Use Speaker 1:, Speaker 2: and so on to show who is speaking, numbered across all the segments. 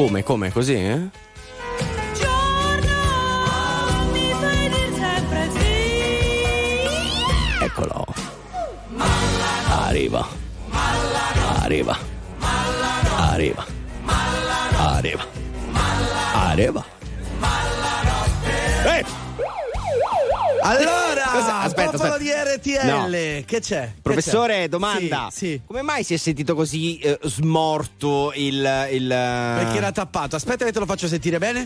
Speaker 1: Come, come, così? Eh? Eccolo. Arriva. Arriva. Arriva. Arriva. Arriva. Eh!
Speaker 2: Allora,
Speaker 1: Cosa- aspetta,
Speaker 2: popolo
Speaker 1: aspetta.
Speaker 2: di RTL, che c'è? Che
Speaker 1: Professore,
Speaker 2: c'è?
Speaker 1: domanda.
Speaker 2: Sì, sì.
Speaker 1: Come mai si è sentito così eh, smorto il. il
Speaker 2: Perché era tappato. Aspetta che te lo faccio sentire bene.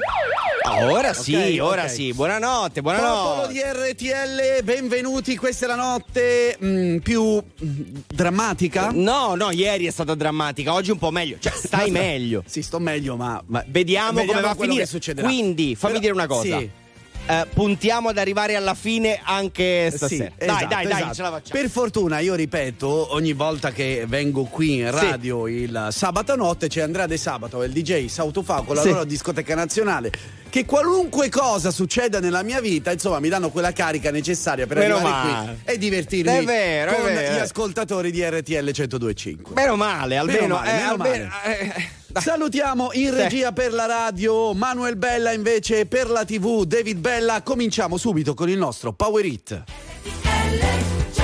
Speaker 1: Ah, ora sì,
Speaker 2: Ok,
Speaker 1: ora
Speaker 2: ok.
Speaker 1: sì. Buonanotte,
Speaker 2: Popolo
Speaker 1: buonanotte.
Speaker 2: di RTL, benvenuti. Questa è la notte mm, più mm, drammatica.
Speaker 1: No, no, ieri è stata drammatica, oggi un po' meglio. Cioè, stai meglio.
Speaker 2: Sì, sto meglio, ma, ma-
Speaker 1: Vediamo, come va a finire.
Speaker 2: che.
Speaker 1: Quindi, fammi
Speaker 2: Però-
Speaker 1: dire una cosa.
Speaker 2: Sì.
Speaker 1: Eh, puntiamo ad arrivare alla fine anche stasera.
Speaker 2: Sì,
Speaker 1: dai,
Speaker 2: esatto,
Speaker 1: dai, dai,
Speaker 2: esatto.
Speaker 1: ce la facciamo.
Speaker 2: Per fortuna, io ripeto, ogni volta che vengo qui in
Speaker 1: Sì.
Speaker 2: radio il sabato notte c'è Andrea De Sabato, il DJ Sautofa con la
Speaker 1: Sì.
Speaker 2: loro discoteca nazionale. Che qualunque cosa succeda nella mia vita, insomma, mi danno quella carica necessaria per
Speaker 1: Meno
Speaker 2: arrivare
Speaker 1: male.
Speaker 2: qui e divertirmi
Speaker 1: È vero, è
Speaker 2: con
Speaker 1: vero.
Speaker 2: gli ascoltatori di RTL 1025.
Speaker 1: Meno male, almeno.
Speaker 2: Meno male,
Speaker 1: eh,
Speaker 2: meno
Speaker 1: almeno-
Speaker 2: male.
Speaker 1: eh, dai.
Speaker 2: Salutiamo in regia per la radio Manuel Bella invece per la TV David Bella. Cominciamo subito con il nostro Power Hit.
Speaker 3: I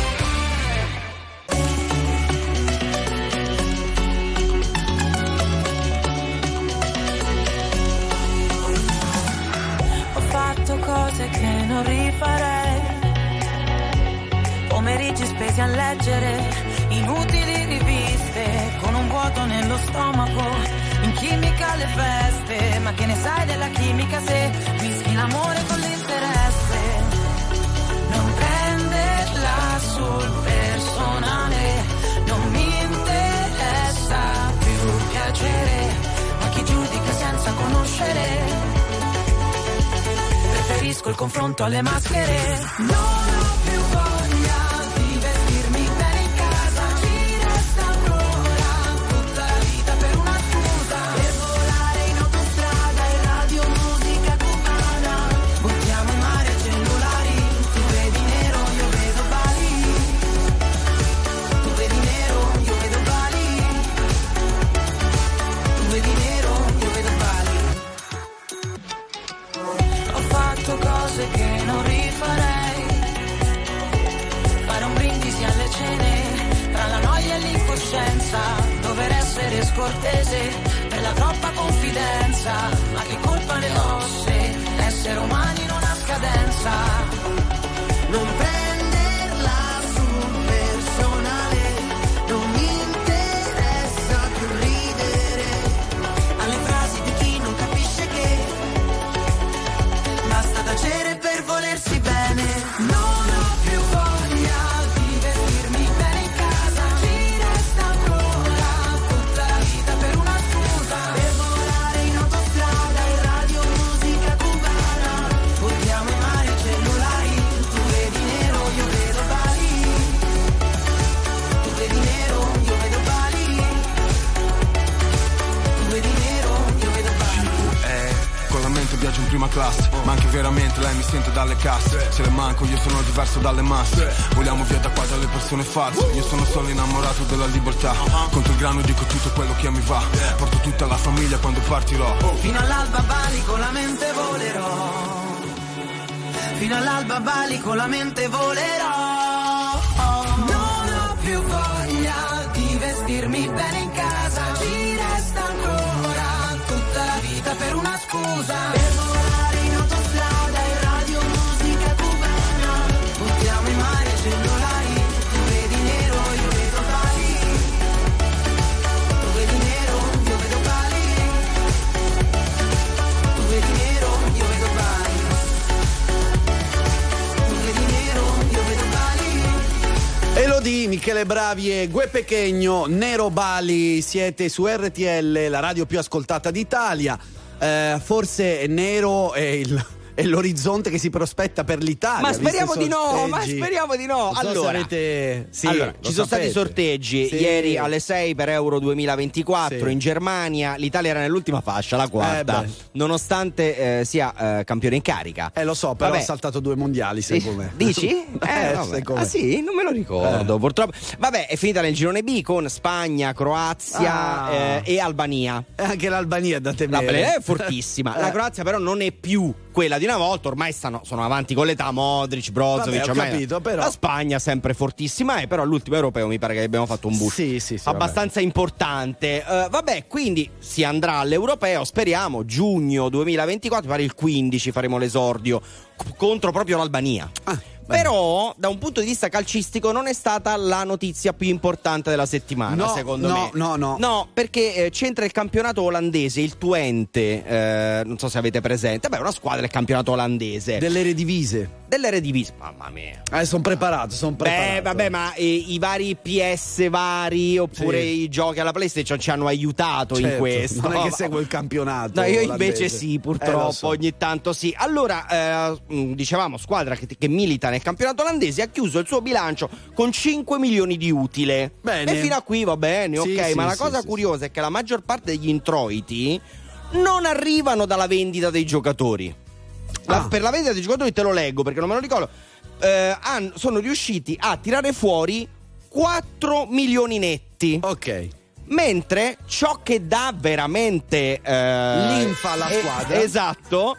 Speaker 4: Qua dalle persone
Speaker 2: Michele Bravi e Gue Pechegno, Nero Bali, siete su RTL, la radio più ascoltata d'Italia. Eh, forse Nero è il è l'orizzonte che si prospetta per l'Italia.
Speaker 1: Ma speriamo di no, ma speriamo di no. Allora,
Speaker 2: avete- sì,
Speaker 1: allora,
Speaker 2: lo
Speaker 1: ci sono stati
Speaker 2: sapete.
Speaker 1: sorteggi
Speaker 2: Sì.
Speaker 1: ieri alle 6 per Euro 2024
Speaker 2: Sì.
Speaker 1: in Germania. L'Italia era nell'ultima fascia, la quarta,
Speaker 2: Eh
Speaker 1: nonostante eh, sia eh, campione in carica.
Speaker 2: Eh lo so, però
Speaker 1: Vabbè.
Speaker 2: ha saltato due mondiali, secondo me.
Speaker 1: Dici?
Speaker 2: Eh,
Speaker 1: Eh, vabbè.
Speaker 2: secondo me.
Speaker 1: ah sì, non me lo ricordo purtroppo. Vabbè, è finita nel girone B con Spagna, Croazia
Speaker 2: Ah.
Speaker 1: eh, e Albania.
Speaker 2: E anche l'Albania è da
Speaker 1: La
Speaker 2: temere.
Speaker 1: Albania è fortissima. La
Speaker 2: Eh.
Speaker 1: Croazia però non è più quella di una volta, ormai stanno, sono avanti con l'età Modric, Brozovic,
Speaker 2: Vabbè, capito, però-
Speaker 1: la Spagna sempre fortissima e però all'ultimo europeo mi pare che abbiamo fatto un boost
Speaker 2: Sì, sì, sì,
Speaker 1: abbastanza importante. Eh, vabbè, quindi si andrà all'europeo, speriamo, giugno 2024, mi pare il 15 faremo l'esordio contro proprio l'Albania.
Speaker 2: Ah.
Speaker 1: Però, da un punto di vista calcistico, non è stata la notizia più importante della settimana,
Speaker 2: No,
Speaker 1: secondo
Speaker 2: no,
Speaker 1: me.
Speaker 2: no, no.
Speaker 1: No, perché eh, c'entra il campionato olandese, il Twente, eh, non so se avete presente, beh, una squadra del campionato olandese.
Speaker 2: Delle redivise.
Speaker 1: Dell'Eredivisie, mamma mia.
Speaker 2: Eh, sono preparato, sono preparato.
Speaker 1: Beh, vabbè, ma eh, i vari PS vari oppure
Speaker 2: Sì.
Speaker 1: i giochi alla PlayStation ci hanno aiutato in
Speaker 2: Certo,
Speaker 1: questo.
Speaker 2: Non è che seguo il campionato.
Speaker 1: No, io invece sì,
Speaker 2: Eh,
Speaker 1: purtroppo,
Speaker 2: lo so.
Speaker 1: ogni tanto sì. Allora, eh, mh, dicevamo, squadra che, che milita nel campionato olandese ha chiuso il suo bilancio con 5 milioni di utile.
Speaker 2: Bene.
Speaker 1: E fino a qui va bene,
Speaker 2: Sì,
Speaker 1: ok,
Speaker 2: sì,
Speaker 1: ma la cosa curiosa è che la maggior parte degli introiti non arrivano dalla vendita dei giocatori. La-
Speaker 2: Ah.
Speaker 1: Per la vendita dei giocatori te lo leggo perché non me lo ricordo. Eh, han- sono riusciti a tirare fuori 4 milioni netti.
Speaker 2: Ok.
Speaker 1: Mentre ciò che dà veramente eh,
Speaker 2: Linfa alla
Speaker 1: eh,
Speaker 2: squadra.
Speaker 1: esatto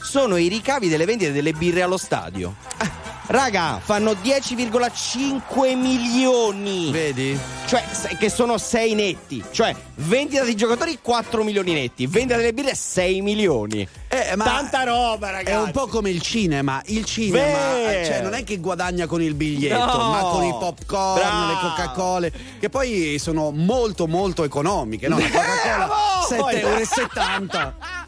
Speaker 1: sono i ricavi delle vendite delle birre allo stadio. Raga, fanno 10,5 milioni.
Speaker 5: Vedi?
Speaker 1: Cioè, che sono 6 netti. Cioè, vendita di giocatori 4 milioni netti. Vendita delle birre 6 milioni.
Speaker 5: Eh,
Speaker 1: Tanta roba, ragazzi.
Speaker 5: È un po' come il cinema. Il cinema eh, cioè, non è che guadagna con il biglietto,
Speaker 1: No.
Speaker 5: ma con i popcorn,
Speaker 1: Bravo.
Speaker 5: le Coca-Cola, che poi sono molto molto economiche. No? La Coca-Cola
Speaker 1: Bravo!
Speaker 5: 7,70 euro.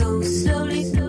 Speaker 6: so slowly,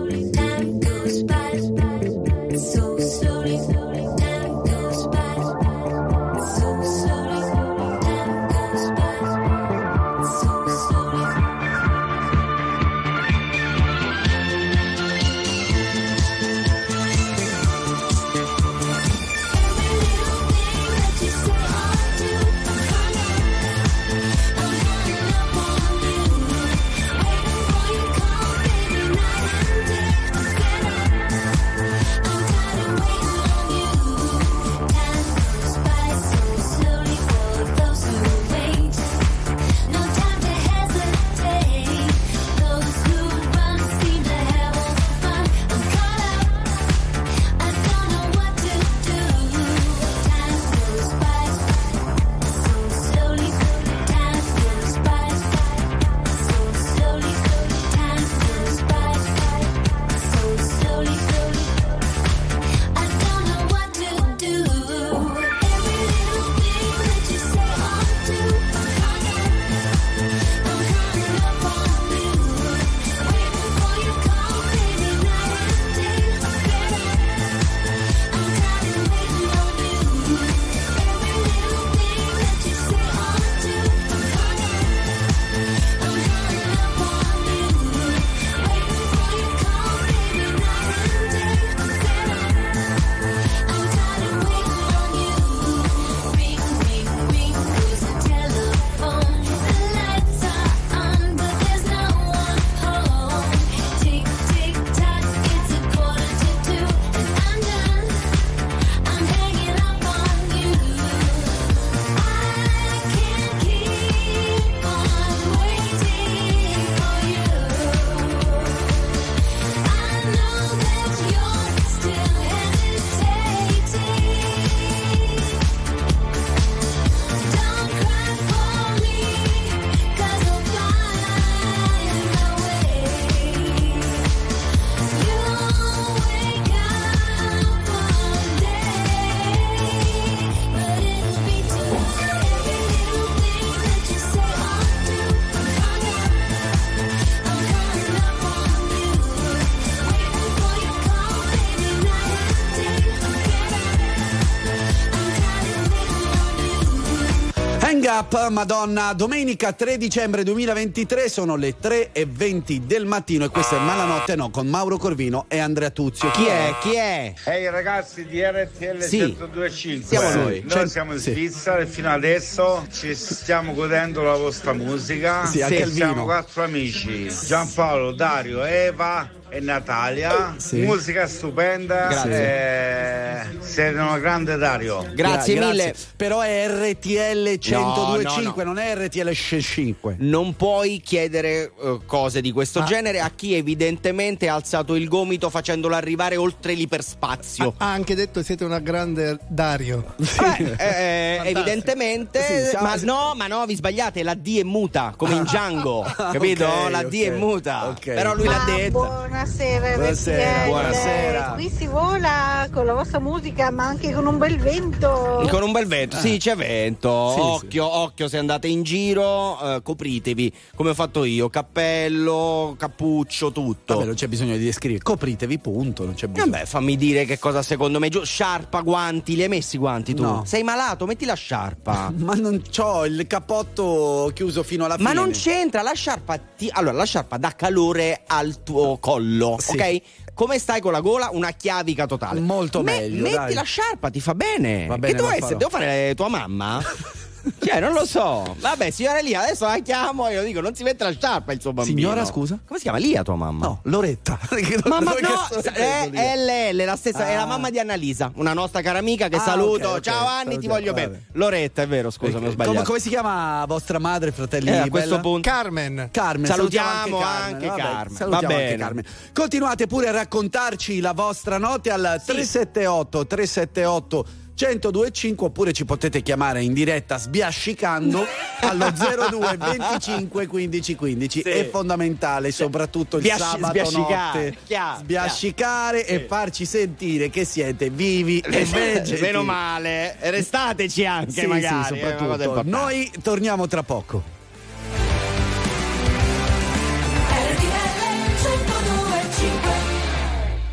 Speaker 2: Up, Madonna, domenica 3 dicembre 2023 sono le 3 e 20 del mattino e questa è Malanotte No con Mauro Corvino e Andrea Tuzio.
Speaker 1: Chi è? Chi è?
Speaker 7: Ehi ragazzi di RTL
Speaker 1: Sì.
Speaker 7: 1025
Speaker 1: Siamo
Speaker 2: Sì.
Speaker 1: noi.
Speaker 7: Noi
Speaker 2: Cent-
Speaker 7: siamo in
Speaker 2: sì.
Speaker 7: Svizzera e fino adesso ci stiamo godendo la vostra musica.
Speaker 2: Sì, anche il
Speaker 7: siamo quattro amici, Giampaolo, Dario, Eva e Natalia.
Speaker 2: Sì.
Speaker 7: Musica stupenda.
Speaker 1: Grazie.
Speaker 7: Eh, sei una grande Dario.
Speaker 1: Grazie
Speaker 2: Gra-
Speaker 1: mille.
Speaker 2: Però è RTL 1025,
Speaker 1: no, no.
Speaker 2: non è RTL 5.
Speaker 1: Non puoi chiedere eh, cose di questo genere a chi evidentemente ha alzato il gomito facendolo arrivare oltre l'iperspazio.
Speaker 8: Ha anche detto siete una grande Dario.
Speaker 1: Eh, eh, evidentemente,
Speaker 2: Sì,
Speaker 1: ma no, ma no, vi sbagliate. La D è muta, come in Django, capito?
Speaker 2: ok,
Speaker 1: la D
Speaker 2: ok,
Speaker 1: è muta.
Speaker 2: ok.
Speaker 1: Però lui l'ha
Speaker 9: Ah,
Speaker 1: detta.
Speaker 9: Buonasera,
Speaker 2: Buonasera, buonasera.
Speaker 9: Qui si vola con la vostra musica, ma anche con un bel vento.
Speaker 1: Con un bel vento, sì, c'è vento.
Speaker 2: Sì,
Speaker 1: occhio, occhio, se andate in giro, eh, copritevi come ho fatto io: cappello, cappuccio, tutto.
Speaker 2: Vabbè, non c'è bisogno di descrivere. Copritevi, punto. Non c'è bisogno.
Speaker 1: Vabbè, fammi dire che cosa secondo me giù. Sciarpa, guanti, li hai messi i guanti tu?
Speaker 2: No.
Speaker 1: Sei malato, metti la sciarpa.
Speaker 2: Ma non c'ho il cappotto chiuso fino alla
Speaker 1: Ma
Speaker 2: fine.
Speaker 1: non c'entra, la sciarpa ti... Allora, la sciarpa dà calore al tuo collo,
Speaker 2: Sì.
Speaker 1: ok? Come stai con la gola? Una chiavica totale.
Speaker 2: Molto meglio,
Speaker 1: Metti
Speaker 2: dai.
Speaker 1: la sciarpa, ti fa bene.
Speaker 2: Va bene,
Speaker 1: che devo essere? Devo fare tua mamma? cioè, non lo so. Vabbè, signora Lia, adesso la chiamo e io dico, non si mette la sciarpa il suo bambino.
Speaker 2: Signora, scusa?
Speaker 1: Come si chiama Lia tua mamma?
Speaker 2: No, Loretta.
Speaker 1: Mamma no, è, LL, la stessa, è la
Speaker 2: Ah.
Speaker 1: mamma di Annalisa, una nostra cara amica che
Speaker 2: Ah,
Speaker 1: saluto.
Speaker 2: ok, ok,
Speaker 1: Ciao Anni, ti
Speaker 2: salutiamo,
Speaker 1: voglio
Speaker 2: vabbè.
Speaker 1: bene. Loretta, è vero, scusami, ho
Speaker 2: Eh,
Speaker 1: sbagliato.
Speaker 2: Come, come si chiama vostra madre, fratelli?
Speaker 1: Eh, a questo
Speaker 2: Bella?
Speaker 1: punto
Speaker 8: Carmen.
Speaker 2: Carmen,
Speaker 1: Salutiamo
Speaker 2: Carmen,
Speaker 1: anche
Speaker 2: vabbè,
Speaker 1: Carmen.
Speaker 2: salutiamo
Speaker 1: Va
Speaker 2: anche
Speaker 1: bene.
Speaker 2: Carmen. Continuate pure a raccontarci la vostra notte al 378 378 1025 oppure ci potete chiamare in diretta sbiascicando allo 02 25 15 15
Speaker 1: Sì.
Speaker 2: è fondamentale soprattutto il
Speaker 1: Sbiasci-
Speaker 2: sabato
Speaker 1: sbiascicare,
Speaker 2: notte.
Speaker 1: chiaro,
Speaker 2: sbiascicare e farci sentire che siete vivi e vegetati
Speaker 1: Meno male, restateci anche
Speaker 2: sì,
Speaker 1: magari.
Speaker 2: sì,
Speaker 1: cosa
Speaker 2: soprattutto. noi torniamo tra poco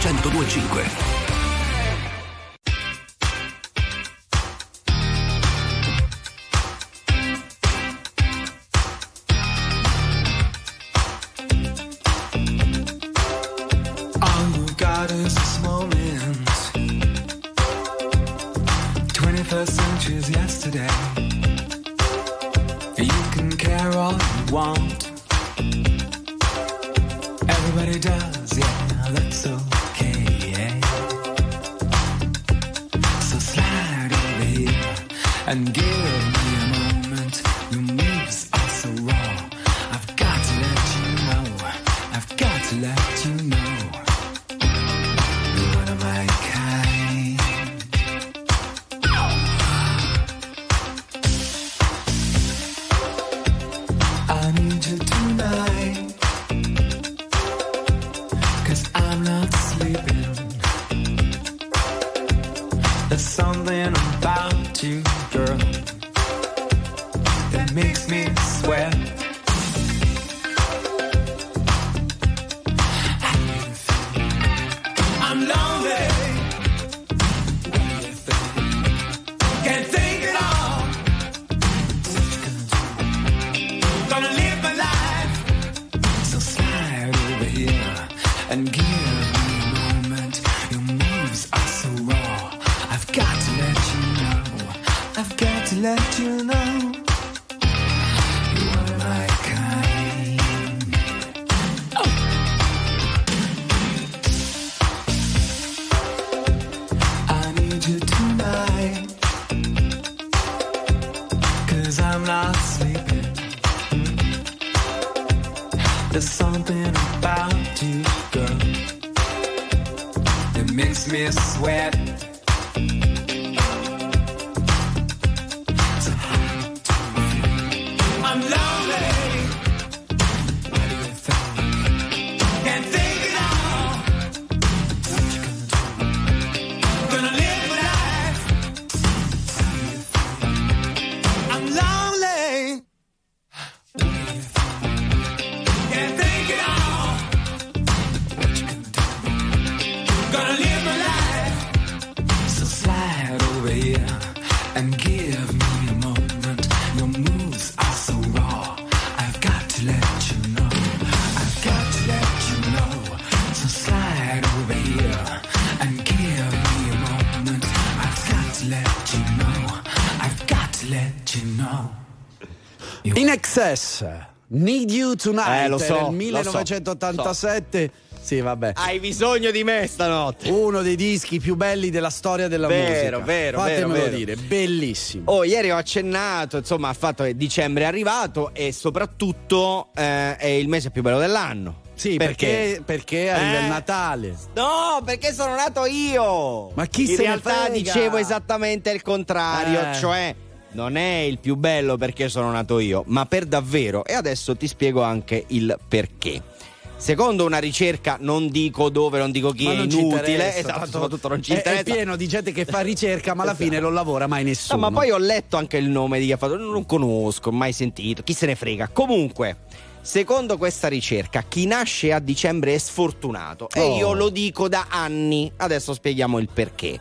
Speaker 10: 1025.
Speaker 2: In excess, Need You Tonight
Speaker 1: Eh, lo so,
Speaker 2: del
Speaker 1: lo
Speaker 2: 1987. Sì, vabbè.
Speaker 1: Hai bisogno di me stanotte.
Speaker 2: Uno dei dischi più belli della storia della
Speaker 1: Vero,
Speaker 2: musica.
Speaker 1: vero,
Speaker 2: Fatemelo
Speaker 1: vero, vero.
Speaker 2: dire, bellissimo.
Speaker 1: Oh, ieri ho accennato, insomma, al fatto che dicembre è arrivato e soprattutto eh, è il mese più bello dell'anno.
Speaker 2: Sì, perché, perché arriva
Speaker 1: Eh.
Speaker 2: il Natale.
Speaker 1: No, perché sono nato io.
Speaker 2: Ma chi
Speaker 1: In
Speaker 2: se ne
Speaker 1: realtà dicevo esattamente il contrario,
Speaker 2: Eh.
Speaker 1: cioè non è il più bello perché sono nato io, ma per davvero. E adesso ti spiego anche il perché. Secondo una ricerca, non dico dove, non dico chi è
Speaker 2: non ci
Speaker 1: inutile, esatto, soprattutto non ci
Speaker 2: è-
Speaker 1: interessa.
Speaker 2: È pieno di gente che fa ricerca, ma alla fine non lavora mai
Speaker 1: No,
Speaker 2: nessuno.
Speaker 1: ma poi ho letto anche il nome di chi ha fatto, non conosco, mai sentito, chi se ne frega. Comunque, secondo questa ricerca, chi nasce a dicembre è sfortunato. E
Speaker 2: Oh.
Speaker 1: io lo dico da anni. Adesso spieghiamo il perché.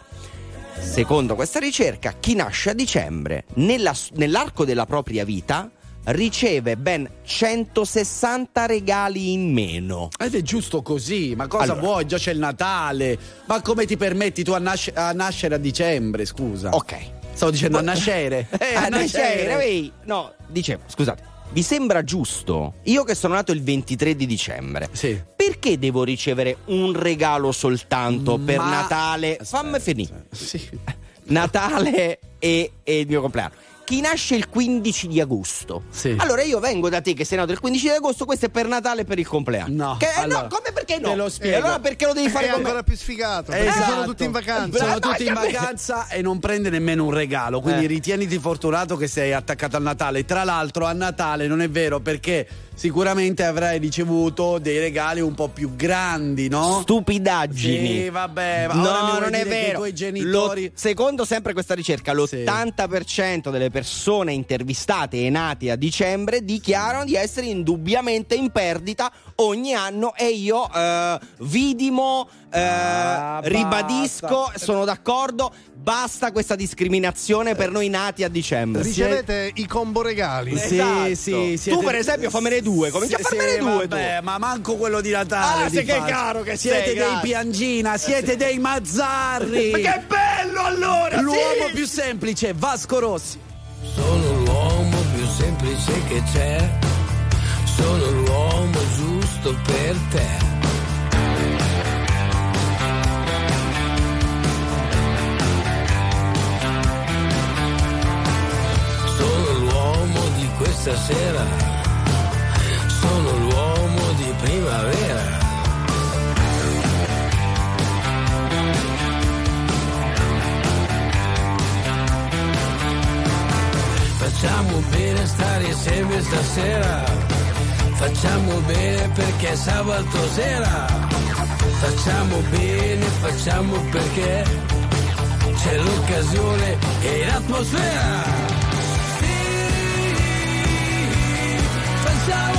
Speaker 1: Secondo questa ricerca, chi nasce a dicembre, nella- nell'arco della propria vita, riceve ben 160 regali in meno.
Speaker 2: Ed è giusto così, ma cosa
Speaker 1: Allora.
Speaker 2: vuoi? Già c'è il Natale. Ma come ti permetti tu a, nasce- a nascere a dicembre, scusa?
Speaker 1: Ok.
Speaker 2: Stavo dicendo a nascere. Eh,
Speaker 1: a nascere, ehi. No, dicevo, scusate. Vi sembra giusto? Io che sono nato il 23 di dicembre.
Speaker 2: Sì.
Speaker 1: Perché devo ricevere un regalo soltanto per
Speaker 2: Ma-
Speaker 1: Natale? Fammi finire.
Speaker 2: Sì.
Speaker 1: Natale e, e il mio compleanno. Chi nasce il 15 di agosto?
Speaker 2: Sì.
Speaker 1: Allora io vengo da te che sei nato il 15 di agosto, questo è per Natale e per il compleanno.
Speaker 2: No,
Speaker 1: Che, eh,
Speaker 2: allora,
Speaker 1: no, come perché no?
Speaker 2: te lo spiego.
Speaker 1: E allora perché lo devi fare
Speaker 8: è
Speaker 1: con me?
Speaker 8: ancora più sfigato. Perché
Speaker 2: Esatto.
Speaker 8: sono tutti in vacanza.
Speaker 2: Sono tutti in vacanza e non prende nemmeno un regalo. Quindi
Speaker 1: Eh.
Speaker 2: ritieniti fortunato che sei attaccato al Natale. Tra l'altro, a Natale non è vero perché sicuramente avrai ricevuto dei regali un po' più grandi, no?
Speaker 1: Stupidaggini.
Speaker 2: Sì, vabbè, ma
Speaker 1: No, non è vero.
Speaker 2: genitori-
Speaker 1: Lo- secondo sempre questa ricerca, l'80% delle persone intervistate e nate a dicembre dichiarano di essere indubbiamente in perdita ogni anno e io eh, vidimo, eh,
Speaker 2: Ah,
Speaker 1: ribadisco, sono d'accordo, basta questa discriminazione per noi nati a dicembre.
Speaker 8: Ricevete i combo regali.
Speaker 1: Esatto.
Speaker 2: Sì, sì, siete-
Speaker 1: Tu per esempio fammene due, comincia a
Speaker 2: Sì,
Speaker 1: farmene
Speaker 2: sì,
Speaker 1: due
Speaker 2: vabbè,
Speaker 1: tu.
Speaker 2: ma manco quello di Natale.
Speaker 1: Ah,
Speaker 2: di
Speaker 1: sei che caro che
Speaker 2: siete
Speaker 1: sei,
Speaker 2: dei
Speaker 1: grazie.
Speaker 2: piangina, siete dei mazzarri.
Speaker 1: Ma che bello allora!
Speaker 2: L'uomo
Speaker 1: sì!
Speaker 2: più semplice, Vasco Rossi.
Speaker 11: Sono l'uomo più semplice che c'è, sono l'uomo giusto per te. Questa sera, sono l'uomo di primavera. Facciamo bene stare insieme stasera. Facciamo bene perché è sabato sera. Facciamo bene, facciamo perché c'è l'occasione e l'atmosfera. Facciamo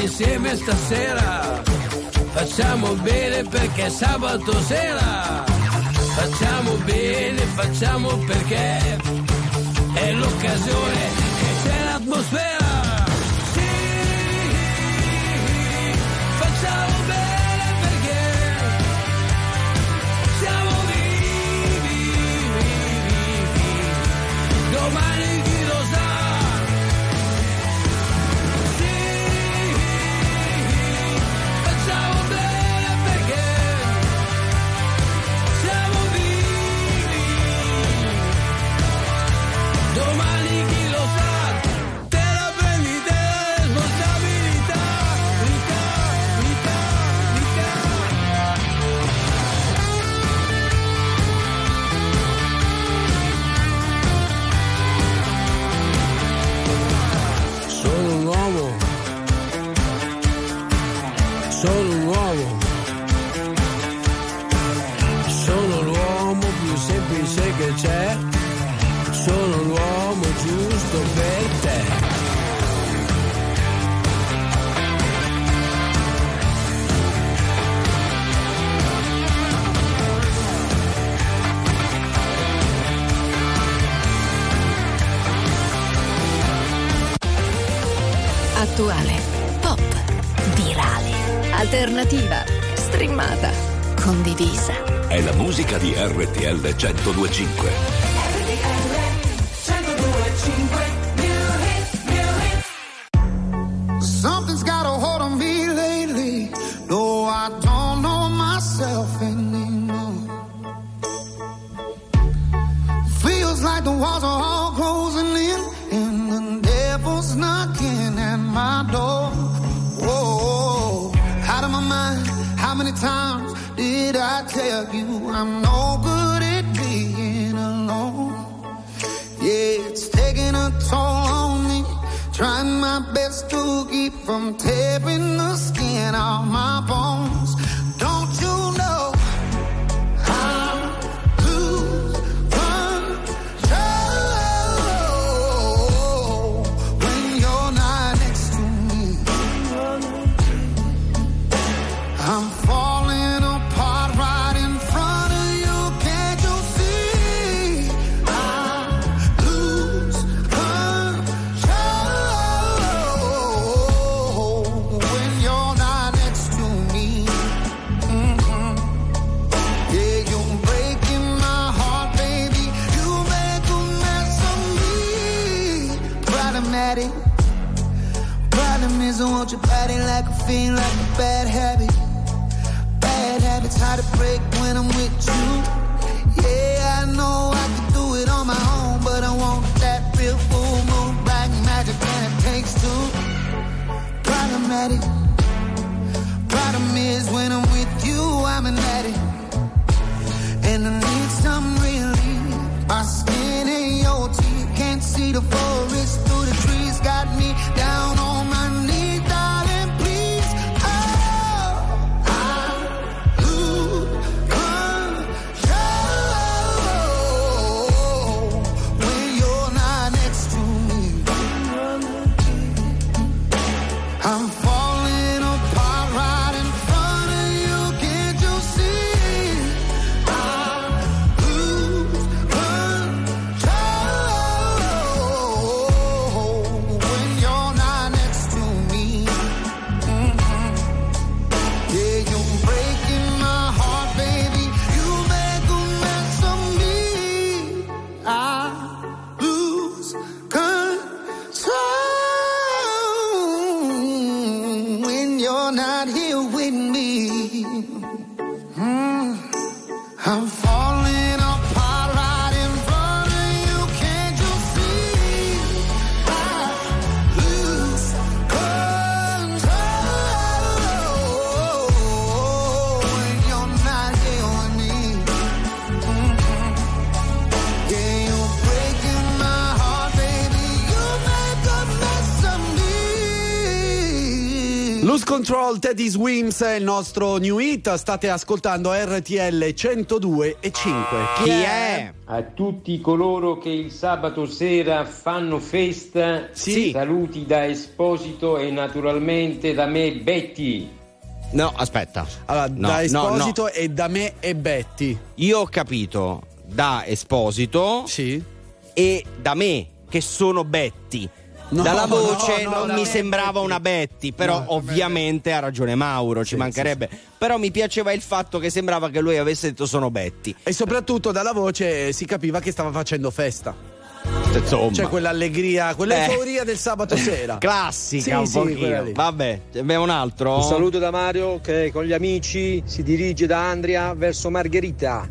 Speaker 11: stare insieme stasera. Facciamo bene perché è sabato sera. Facciamo bene, facciamo perché è l'occasione e c'è l'atmosfera.
Speaker 10: 1025.
Speaker 12: Habits hard to break when I'm with you. Yeah, I know I can do it on my own, but I want that real full moon, black magic, and it takes two. Problematic. Problem is, when I'm with you, I'm an addict. And I need some relief. My skin and your teeth can't see the forest Control,
Speaker 2: Teddy Swims è il nostro new hit. State ascoltando RTL 102 e 5.
Speaker 1: Chi è?
Speaker 13: A tutti coloro che il sabato sera fanno festa,
Speaker 2: Sì.
Speaker 13: saluti da Esposito e naturalmente da me Betty.
Speaker 1: No, aspetta.
Speaker 2: Allora,
Speaker 1: No,
Speaker 2: da
Speaker 1: no,
Speaker 2: Esposito
Speaker 1: no.
Speaker 2: e da me e Betty.
Speaker 1: Io ho capito da Esposito
Speaker 2: Sì.
Speaker 1: e da me, che sono Betty.
Speaker 2: No,
Speaker 1: Dalla
Speaker 2: no,
Speaker 1: voce
Speaker 2: no,
Speaker 1: non
Speaker 2: da
Speaker 1: mi sembrava una Betty, però
Speaker 2: No,
Speaker 1: ovviamente ha ragione Mauro, ci
Speaker 2: Sì,
Speaker 1: mancherebbe. Però mi piaceva il fatto che sembrava che lui avesse detto sono Betty.
Speaker 2: E soprattutto dalla voce si capiva che stava facendo festa.
Speaker 1: Insomma.
Speaker 2: Cioè quell'allegria,
Speaker 1: Eh.
Speaker 2: quell'euforia del sabato sera.
Speaker 1: Classica
Speaker 2: Sì,
Speaker 1: un
Speaker 2: sì.
Speaker 1: Vabbè, abbiamo un altro.
Speaker 14: Un saluto da Mario che con gli amici si dirige da Andria verso Margherita.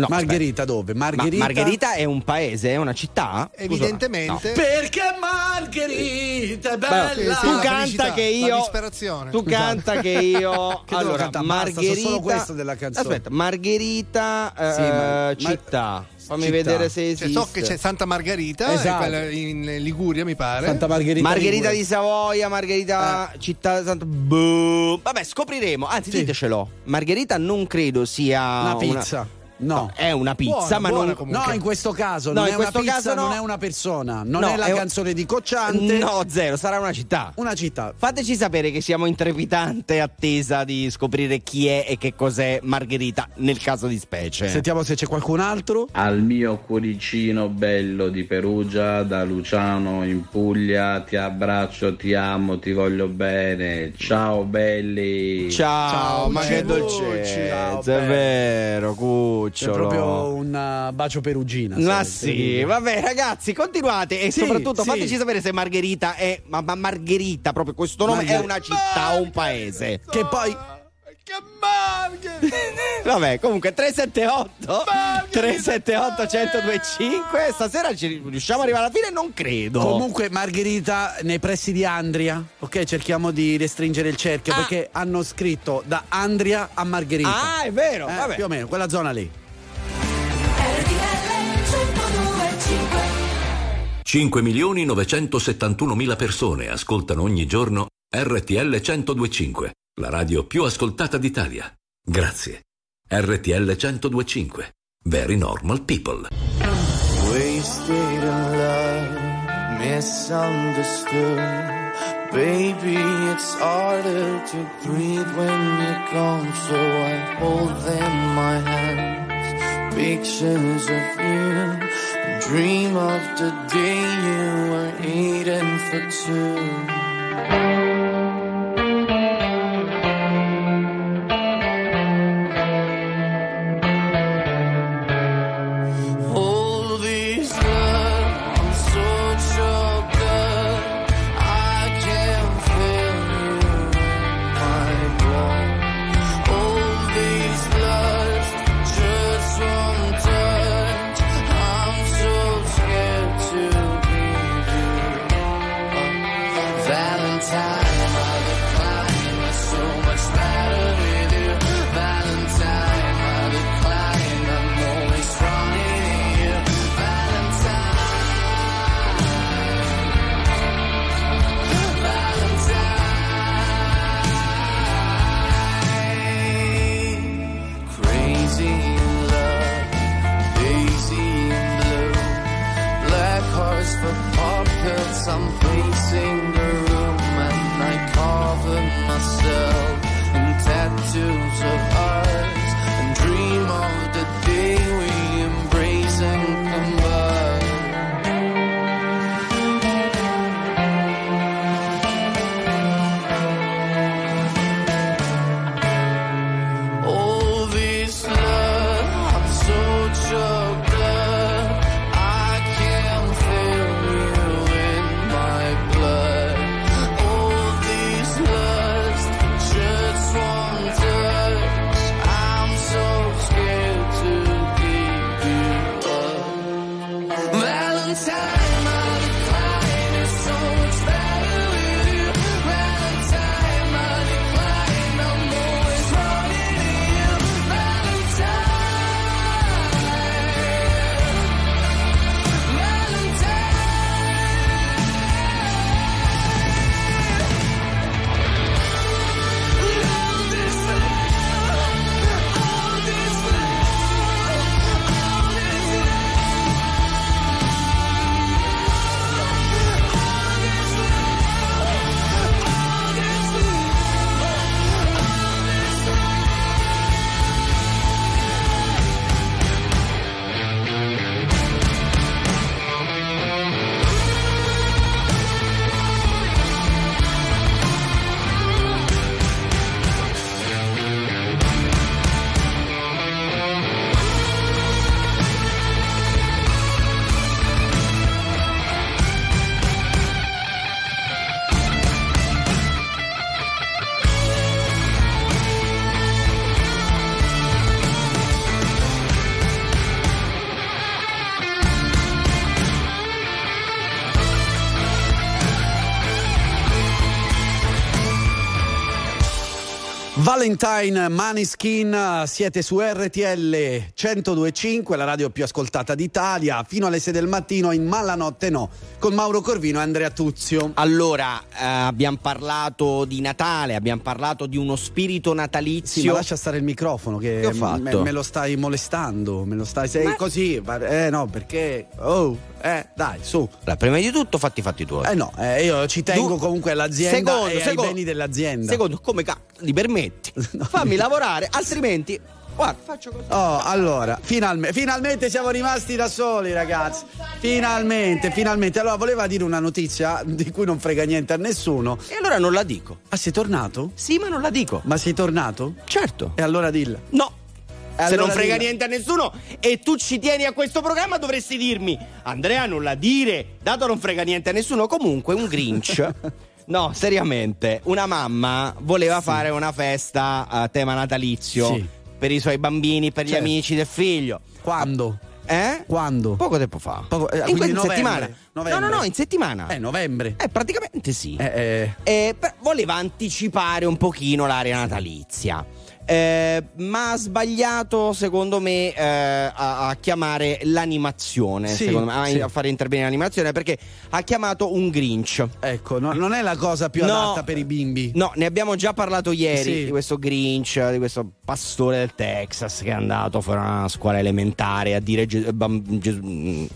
Speaker 1: No,
Speaker 2: Margherita dove?
Speaker 1: Ma
Speaker 2: Margherita.
Speaker 1: Margherita è un paese, è una città?
Speaker 8: Evidentemente.
Speaker 2: Perché Margherita è bella.
Speaker 1: Beh,
Speaker 8: Sì,
Speaker 1: tu
Speaker 8: la
Speaker 1: canta che io. Tu canta che io
Speaker 2: Che
Speaker 1: allora?
Speaker 2: Basta, so
Speaker 1: Margherita
Speaker 2: solo questo della canzone.
Speaker 1: Aspetta, Margherita eh,
Speaker 2: Sì, ma- ma-
Speaker 1: città. Fammi
Speaker 2: città.
Speaker 1: vedere se
Speaker 8: Cioè,
Speaker 1: esiste.
Speaker 8: so che c'è Santa Margherita,
Speaker 2: Esatto.
Speaker 8: in Liguria, mi pare.
Speaker 2: Santa Margherita.
Speaker 1: Margherita di Savoia, Margherita città Santa boh. Vabbè, scopriremo. Anzi,
Speaker 2: Sì.
Speaker 1: ditecelo. Margherita non credo sia
Speaker 2: Una pizza. No.
Speaker 1: è una pizza,
Speaker 8: Buona,
Speaker 1: ma
Speaker 8: buona
Speaker 1: non
Speaker 8: comunque.
Speaker 2: No, in questo caso
Speaker 1: No,
Speaker 2: non
Speaker 1: in
Speaker 2: è una
Speaker 1: questo
Speaker 2: pizza,
Speaker 1: caso no.
Speaker 2: non è una persona, non
Speaker 1: No,
Speaker 2: è la
Speaker 1: è un-
Speaker 2: canzone di Cocciante.
Speaker 1: No, zero, sarà una città.
Speaker 2: Una città.
Speaker 1: Fateci sapere che siamo in trepidante attesa di scoprire chi è e che cos'è Margherita nel caso di specie.
Speaker 2: Sentiamo se c'è qualcun altro.
Speaker 15: Al mio cuoricino bello di Perugia, da Luciano in Puglia, ti abbraccio, ti amo, ti voglio bene. Ciao belli.
Speaker 1: Ciao,
Speaker 2: Ciao,
Speaker 1: ma che dolcezza,
Speaker 2: Ciao,
Speaker 1: è vero,
Speaker 2: C'è
Speaker 1: cucciolo.
Speaker 2: proprio un uh, bacio perugina.
Speaker 1: Ma sì, vabbè ragazzi, continuate e
Speaker 2: Sì,
Speaker 1: soprattutto
Speaker 2: sì.
Speaker 1: fateci sapere se Margherita è, ma, ma Margherita, proprio questo nome
Speaker 2: Margher-
Speaker 1: è una città o un paese.
Speaker 2: Che poi
Speaker 1: Vabbè, comunque 378 378 1025 stasera ci riusciamo ad arrivare alla fine? Non credo.
Speaker 2: Comunque Margherita nei pressi di Andria, ok? Cerchiamo di restringere il cerchio
Speaker 1: Ah.
Speaker 2: perché hanno scritto da Andria a Margherita.
Speaker 1: Ah, è vero,
Speaker 2: Eh,
Speaker 1: vabbè.
Speaker 2: più o meno, quella zona lì.
Speaker 10: 5 milioni 971 mila persone ascoltano ogni giorno RTL 1025, la radio più ascoltata d'Italia. Grazie. RTL 1025. Very normal people.
Speaker 16: Wasted in love, misunderstood. Baby, it's harder to breathe when you're gone, so I hold them my hands. Pictures of you, dream of the day you were eating for two. Valentine
Speaker 2: Maniskin, siete su RTL 1025, la radio più ascoltata d'Italia, fino alle 6 del mattino in Malanotte No, con Mauro Corvino e Andrea Tuzio.
Speaker 1: Allora, eh, abbiamo parlato di Natale, abbiamo parlato di uno spirito natalizio.
Speaker 2: Sì, ma lascia stare il microfono che
Speaker 1: Che?
Speaker 2: Me, me lo stai molestando, me lo stai sei così, ma- eh no, perché oh, eh dai, su.
Speaker 1: Allora, prima di tutto, fatti i fatti tuoi.
Speaker 2: Eh no, eh, io ci tengo
Speaker 1: Du-
Speaker 2: comunque all'azienda
Speaker 1: Secondo,
Speaker 2: e ai
Speaker 1: secondo-
Speaker 2: beni dell'azienda.
Speaker 1: Secondo, come cazzo li permetti? Fammi lavorare, altrimenti. Guarda, faccio così.
Speaker 2: Oh, allora, finalme- finalmente siamo rimasti da soli, ragazzi. Finalmente, finalmente. Allora, voleva dire una notizia di cui non frega niente a nessuno.
Speaker 1: E allora non la dico.
Speaker 2: Ah, sei tornato?
Speaker 1: Sì, ma non la dico.
Speaker 2: Ma sei tornato?
Speaker 1: Certo.
Speaker 2: E allora dilla.
Speaker 1: No.
Speaker 2: E
Speaker 1: Se
Speaker 2: allora
Speaker 1: non frega
Speaker 2: dilla.
Speaker 1: niente a nessuno e tu ci tieni a questo programma dovresti dirmi Andrea non la dire, dato non frega niente a nessuno, comunque un Grinch. No, seriamente, una mamma voleva fare una festa a tema natalizio
Speaker 2: Sì.
Speaker 1: per i suoi bambini, per gli
Speaker 2: Certo.
Speaker 1: amici del figlio.
Speaker 2: Quando?
Speaker 1: Eh?
Speaker 2: Quando?
Speaker 1: Poco tempo fa.
Speaker 2: Poco- eh,
Speaker 1: in,
Speaker 2: quindi
Speaker 1: que- in
Speaker 2: novembre,
Speaker 1: settimana.
Speaker 2: novembre.
Speaker 1: No, no, no, in settimana.
Speaker 2: Eh, novembre.
Speaker 1: Eh, praticamente sì.
Speaker 2: Eh, eh.
Speaker 1: Eh, voleva anticipare un pochino l'area natalizia. Eh, ma ha sbagliato, secondo me, eh, a, a chiamare l'animazione.
Speaker 2: Sì,
Speaker 1: secondo me, a,
Speaker 2: sì.
Speaker 1: a fare intervenire l'animazione perché ha chiamato un Grinch.
Speaker 2: Ecco, no- non è la cosa più
Speaker 1: No.
Speaker 2: adatta per i bimbi.
Speaker 1: No, ne abbiamo già parlato ieri
Speaker 2: Sì.
Speaker 1: di questo Grinch, di questo pastore del Texas che è andato fuori una scuola elementare a dire Gesù,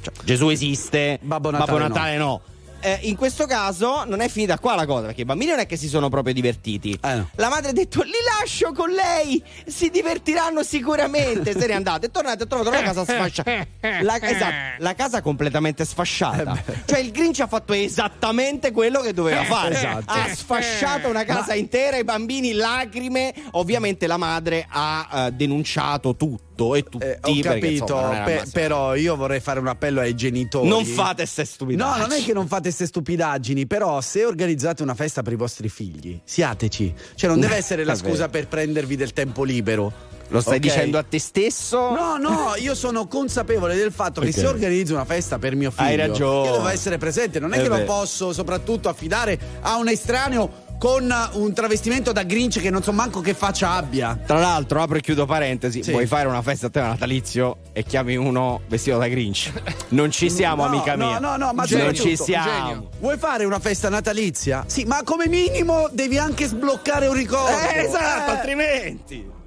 Speaker 1: cioè, Gesù esiste,
Speaker 2: Babbo Natale
Speaker 1: no. Eh, in questo caso non è finita qua la cosa, perché i bambini non è che si sono proprio divertiti.
Speaker 2: Eh, no.
Speaker 1: La madre ha detto: Li lascio con lei, si divertiranno sicuramente. Se n'è andata. È tornata e ha trovato la casa sfasciata. La, esatto, la casa completamente sfasciata. cioè, il Grinch ha fatto esattamente quello che doveva fare.
Speaker 2: Esatto.
Speaker 1: Ha sfasciato una casa intera, i bambini, lacrime. Ovviamente la madre ha eh, denunciato tutto e tutti.
Speaker 2: Eh, ho
Speaker 1: perché,
Speaker 2: capito,
Speaker 1: insomma,
Speaker 2: pe- però io vorrei fare un appello ai genitori.
Speaker 1: Non fate ste
Speaker 2: No,
Speaker 1: stupidaggini.
Speaker 2: non è che non fate ste stupidaggini, però se organizzate una festa per i vostri figli, siateci. Cioè non deve essere la scusa per prendervi del tempo libero.
Speaker 1: Lo stai
Speaker 2: Ok?
Speaker 1: dicendo a te stesso?
Speaker 2: No, no, io sono consapevole del fatto che
Speaker 1: Ok.
Speaker 2: se organizzo una festa per mio figlio,
Speaker 1: Hai ragione.
Speaker 2: io devo essere presente. Non è,
Speaker 1: È
Speaker 2: che lo
Speaker 1: vero.
Speaker 2: posso soprattutto affidare a un estraneo con un travestimento da Grinch che non so manco che faccia abbia.
Speaker 1: Tra l'altro, apro e chiudo parentesi,
Speaker 2: Sì.
Speaker 1: vuoi fare una festa a tema natalizio e chiami uno vestito da Grinch? Non ci siamo,
Speaker 2: No,
Speaker 1: amica
Speaker 2: no,
Speaker 1: mia.
Speaker 2: no, no, ma
Speaker 1: non
Speaker 2: soprattutto,
Speaker 1: ci siamo.
Speaker 2: Vuoi fare una festa natalizia? Sì, ma come minimo devi anche sbloccare un ricordo.
Speaker 1: Eh, esatto,
Speaker 2: Eh.
Speaker 1: altrimenti.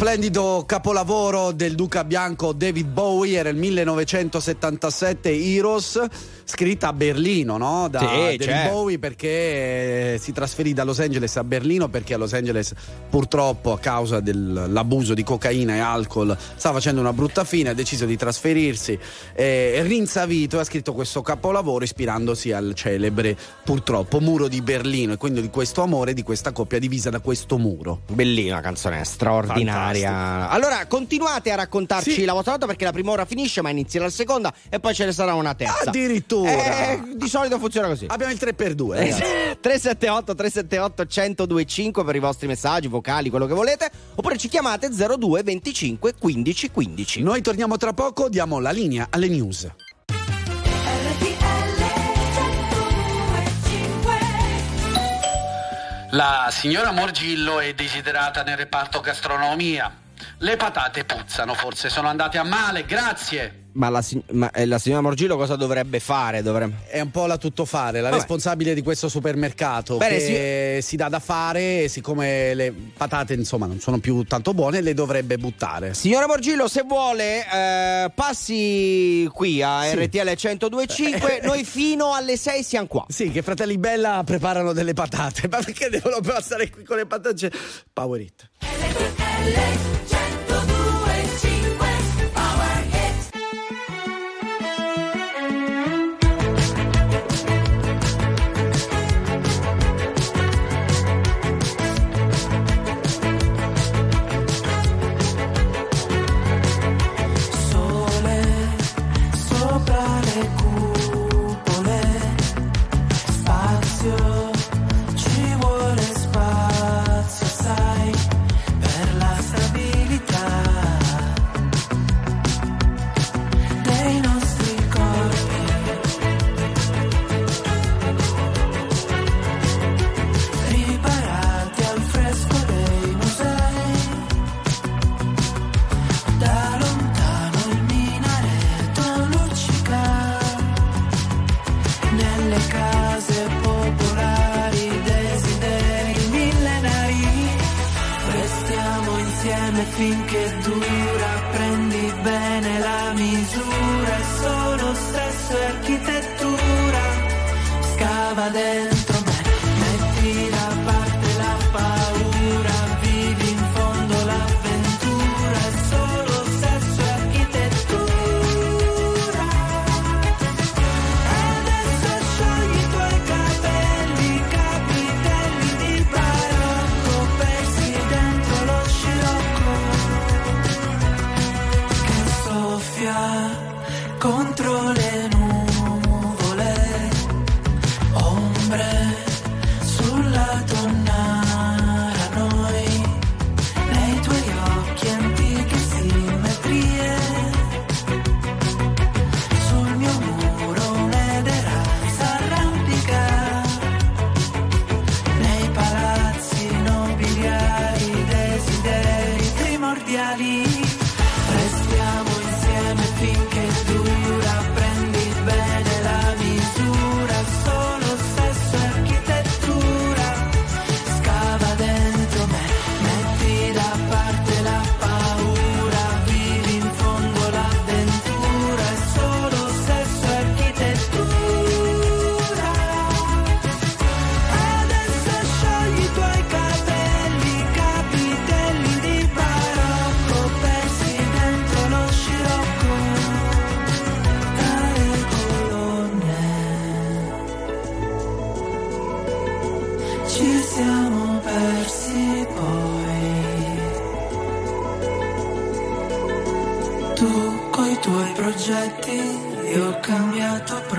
Speaker 2: Splendido capolavoro del Duca Bianco David Bowie era il 1977 Heroes, scritta a Berlino, no? Da
Speaker 1: Sì,
Speaker 2: David
Speaker 1: certo.
Speaker 2: Bowie perché eh, si trasferì da Los Angeles a Berlino perché a Los Angeles purtroppo a causa dell'abuso di cocaina e alcol stava facendo una brutta fine, ha deciso di trasferirsi, eh, è rinsavito e ha scritto questo capolavoro ispirandosi al celebre purtroppo muro di Berlino e quindi di questo amore di questa coppia divisa da questo muro.
Speaker 1: Bellina canzone, straordinaria. Allora, continuate a raccontarci
Speaker 2: Sì.
Speaker 1: la vostra nota perché la prima ora finisce, ma inizierà la seconda e poi ce ne sarà una terza.
Speaker 2: Addirittura!
Speaker 1: Eh, di solito funziona così.
Speaker 2: Abbiamo il 3x2. ragazzi.
Speaker 1: 378 378 1025 per i vostri messaggi vocali, quello che volete, oppure ci chiamate 02 25 15 15.
Speaker 2: Noi torniamo tra poco, diamo la linea alle news.
Speaker 17: La signora Morgillo è desiderata nel reparto gastronomia. Le patate puzzano, forse sono andate a male, grazie.
Speaker 1: Ma la, si- ma, eh, la signora Morgillo cosa dovrebbe fare? Dovrebbe...
Speaker 2: È un po' la tuttofare, la
Speaker 1: Vabbè.
Speaker 2: responsabile di questo supermercato
Speaker 1: Bene,
Speaker 2: che si dà da fare e siccome le patate insomma non sono più tanto buone le dovrebbe buttare.
Speaker 1: Signora Morgillo, se vuole, eh, passi qui a
Speaker 2: Sì.
Speaker 1: RTL 1025. Noi fino alle 6 siamo qua.
Speaker 2: Sì, che fratelli Bella preparano delle patate, ma perché devono passare qui con le patate? Power it.
Speaker 3: Sole fin que
Speaker 10: tú.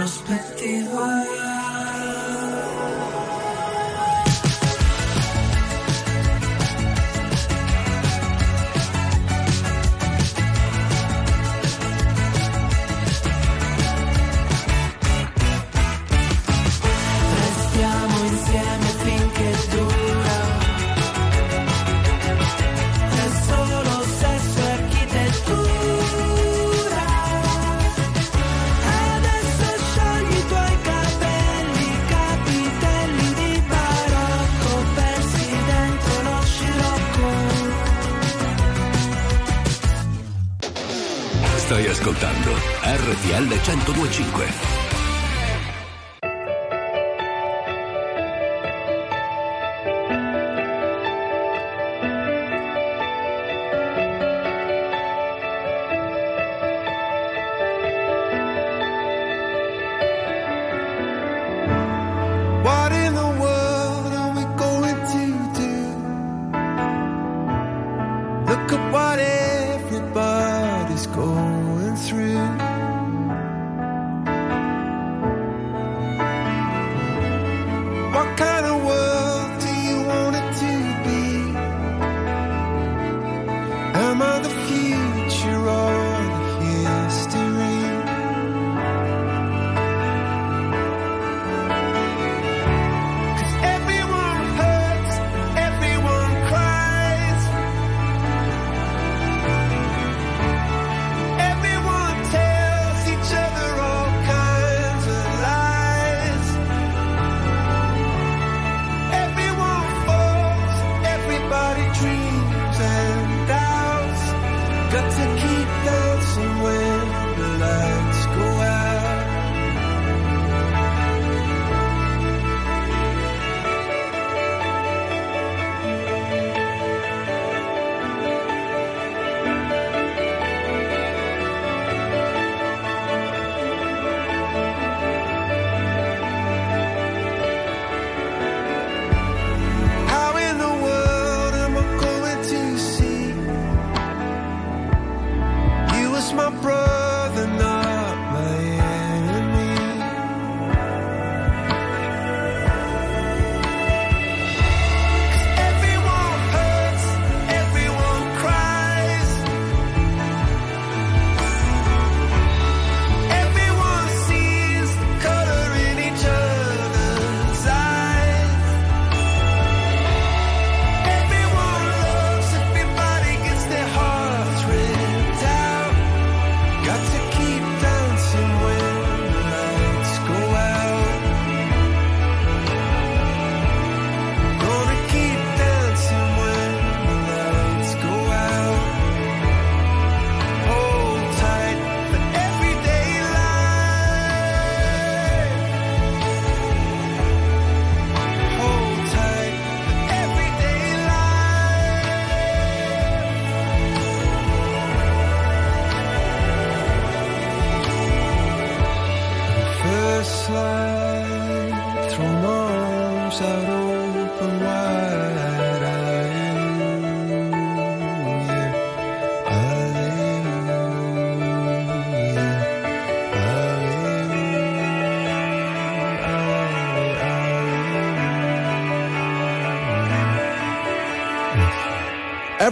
Speaker 10: respect RTL 1025.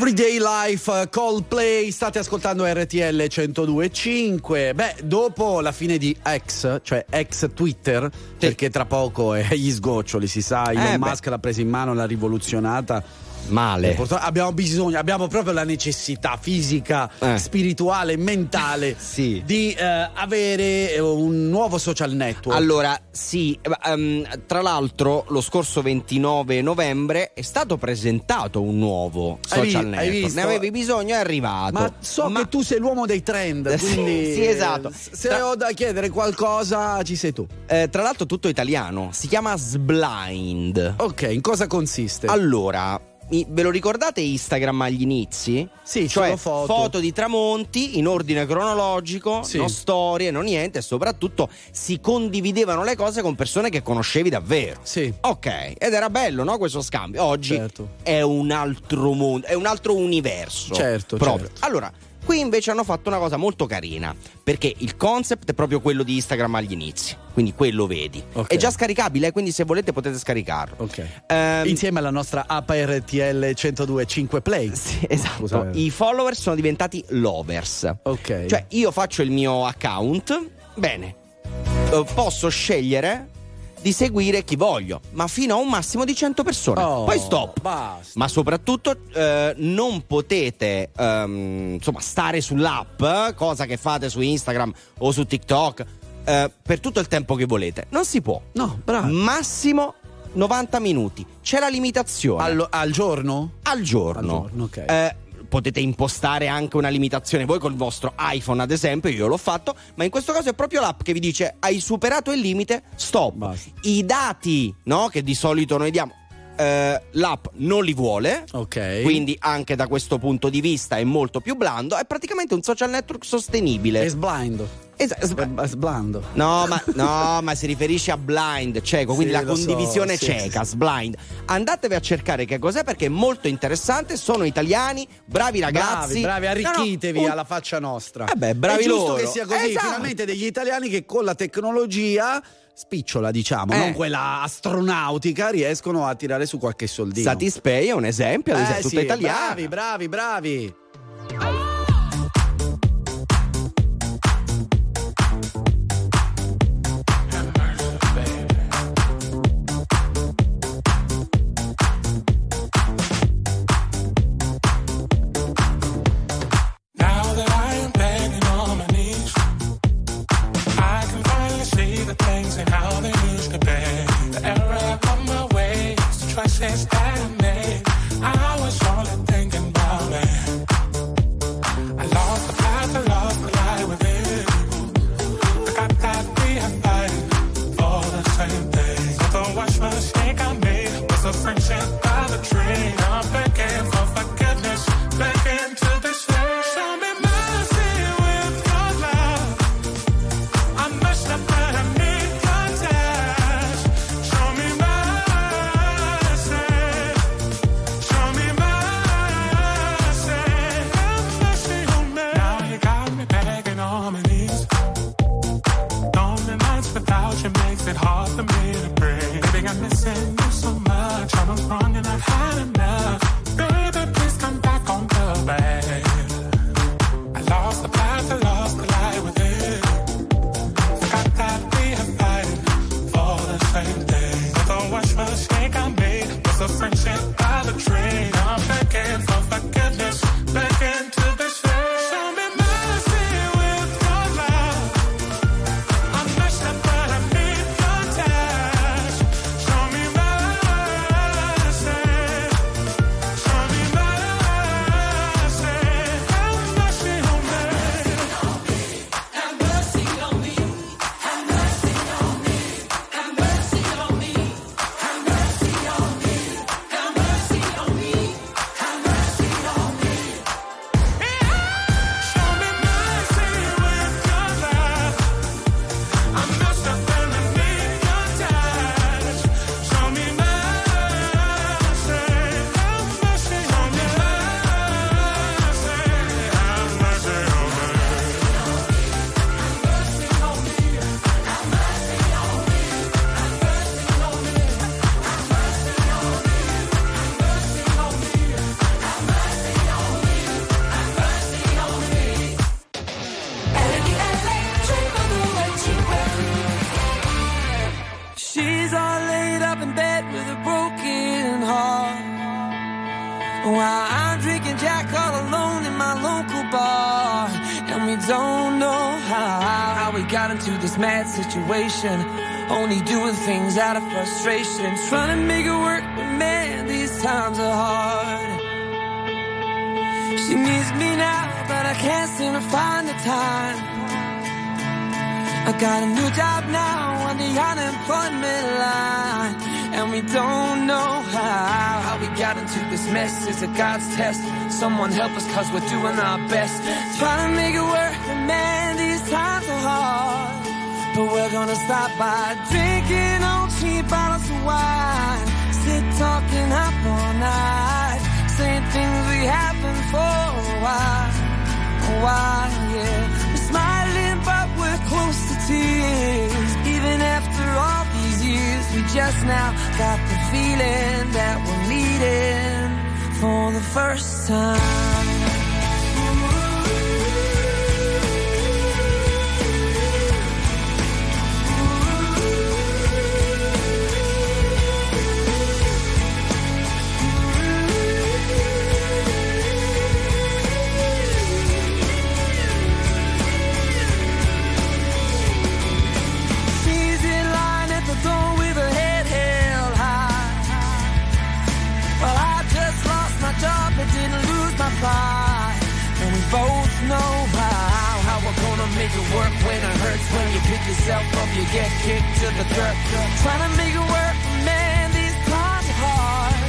Speaker 18: Everyday Life uh, Coldplay, state ascoltando RTL 102.5. Beh, dopo la fine di X, cioè ex Twitter, perché tra poco è agli sgoccioli, si sa, Elon
Speaker 1: Eh, beh.
Speaker 18: Musk l'ha presa in mano, l'ha rivoluzionata.
Speaker 1: Male.
Speaker 18: Abbiamo bisogno, abbiamo proprio la necessità fisica,
Speaker 1: Eh.
Speaker 18: spirituale, mentale
Speaker 1: Sì.
Speaker 18: di eh, avere eh, un nuovo social network.
Speaker 1: Allora, sì, ehm, tra l'altro lo scorso 29 novembre è stato presentato un nuovo
Speaker 18: Hai
Speaker 1: social
Speaker 18: hai
Speaker 1: network.
Speaker 18: visto?
Speaker 1: Ne avevi bisogno, è arrivato.
Speaker 18: Ma so che tu sei l'uomo dei trend,
Speaker 1: Sì,
Speaker 18: quindi
Speaker 1: sì, esatto.
Speaker 18: Se
Speaker 1: Tra-
Speaker 18: ho da chiedere qualcosa, ci sei tu.
Speaker 1: Eh, tra l'altro tutto italiano, si chiama Sblind.
Speaker 18: Ok, in cosa consiste?
Speaker 1: Allora, ve lo ricordate Instagram agli inizi?
Speaker 18: Sì,
Speaker 1: cioè
Speaker 18: solo foto.
Speaker 1: di tramonti in ordine cronologico,
Speaker 18: Sì.
Speaker 1: non storie, non niente, e soprattutto si condividevano le cose con persone che conoscevi davvero.
Speaker 18: Sì.
Speaker 1: Ok, ed era bello, no? Questo scambio. Oggi
Speaker 18: Certo.
Speaker 1: è un altro mondo, è un altro universo.
Speaker 18: Certo,
Speaker 1: proprio.
Speaker 18: certo.
Speaker 1: Allora, qui invece hanno fatto una cosa molto carina, perché il concept è proprio quello di Instagram agli inizi, quindi quello vedi.
Speaker 18: Ok.
Speaker 1: È già scaricabile, quindi se volete potete scaricarlo.
Speaker 18: Ok.
Speaker 1: Ehm,
Speaker 18: Insieme alla nostra app RTL 102.5 Play.
Speaker 1: sì, esatto.
Speaker 18: Scusa, eh.
Speaker 1: I follower sono diventati lovers.
Speaker 18: Ok.
Speaker 1: Cioè, io faccio il mio account, bene, eh, posso scegliere di seguire chi voglio, ma fino a un massimo di 100 persone.
Speaker 18: Oh,
Speaker 1: Poi stop.
Speaker 18: Basta.
Speaker 1: Ma soprattutto eh, non potete ehm, insomma stare sull'app, cosa che fate su Instagram o su TikTok, eh, per tutto il tempo che volete. Non si può.
Speaker 18: No, bravo.
Speaker 1: Massimo 90 minuti. C'è la limitazione
Speaker 18: Al, al giorno?
Speaker 1: al giorno.
Speaker 18: Al giorno, ok.
Speaker 1: Eh, potete impostare anche una limitazione voi col vostro iPhone, ad esempio, io l'ho fatto, ma in questo caso è proprio l'app che vi dice hai superato il limite, stop.
Speaker 18: Basta.
Speaker 1: I dati, no, che di solito noi diamo eh, l'app non li vuole.
Speaker 18: Ok.
Speaker 1: Quindi anche da questo punto di vista è molto più blando, è praticamente un social network sostenibile.
Speaker 18: È sblind.
Speaker 1: Esa-
Speaker 18: È, è sblando.
Speaker 1: No ma, no, ma si riferisce a blind, cieco, quindi
Speaker 18: Sì,
Speaker 1: la
Speaker 18: so,
Speaker 1: condivisione
Speaker 18: sì,
Speaker 1: cieca,
Speaker 18: sì.
Speaker 1: blind. Andatevi a cercare che cos'è perché è molto interessante, sono italiani, bravi ragazzi.
Speaker 18: Bravi, bravi,
Speaker 1: No, no,
Speaker 18: arricchitevi
Speaker 1: un-
Speaker 18: alla faccia nostra.
Speaker 1: Eh beh, bravi
Speaker 18: È giusto
Speaker 1: loro.
Speaker 18: che sia così,
Speaker 1: Esatto.
Speaker 18: finalmente degli italiani che con la tecnologia spicciola, diciamo,
Speaker 1: Eh.
Speaker 18: non quella astronautica, riescono a tirare su qualche soldino.
Speaker 1: Satispay è un esempio, ad
Speaker 18: Eh,
Speaker 1: esempio,
Speaker 18: sì,
Speaker 1: tutta italiana.
Speaker 18: bravi, bravi, bravi.
Speaker 16: Mad situation. Only doing things out of frustration. Trying to make it work, but man, these times are hard. She needs me now, but I can't seem to find the time. I got a new job now on the unemployment line. And we don't know how, how we got into this mess. It's a God's test. Someone help us cause we're doing our best. Trying to make it work, but man, we're gonna stop by drinking on cheap bottles of wine. Sit talking up all night. Saying things we haven't for a while. A while, yeah. We're smiling, but we're close to tears. Even after all these years, we just now got the feeling that we're meeting for the first time. Make it work when it hurts. When you pick yourself up, you get kicked to the dirt. Trying to make it work, man, these times are hard.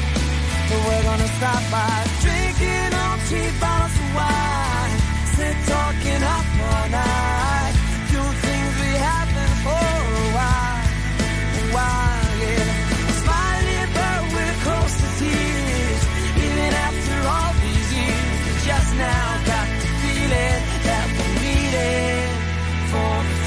Speaker 16: But we're gonna stop by drinking on cheap bottles of wine. Sit talking up all night.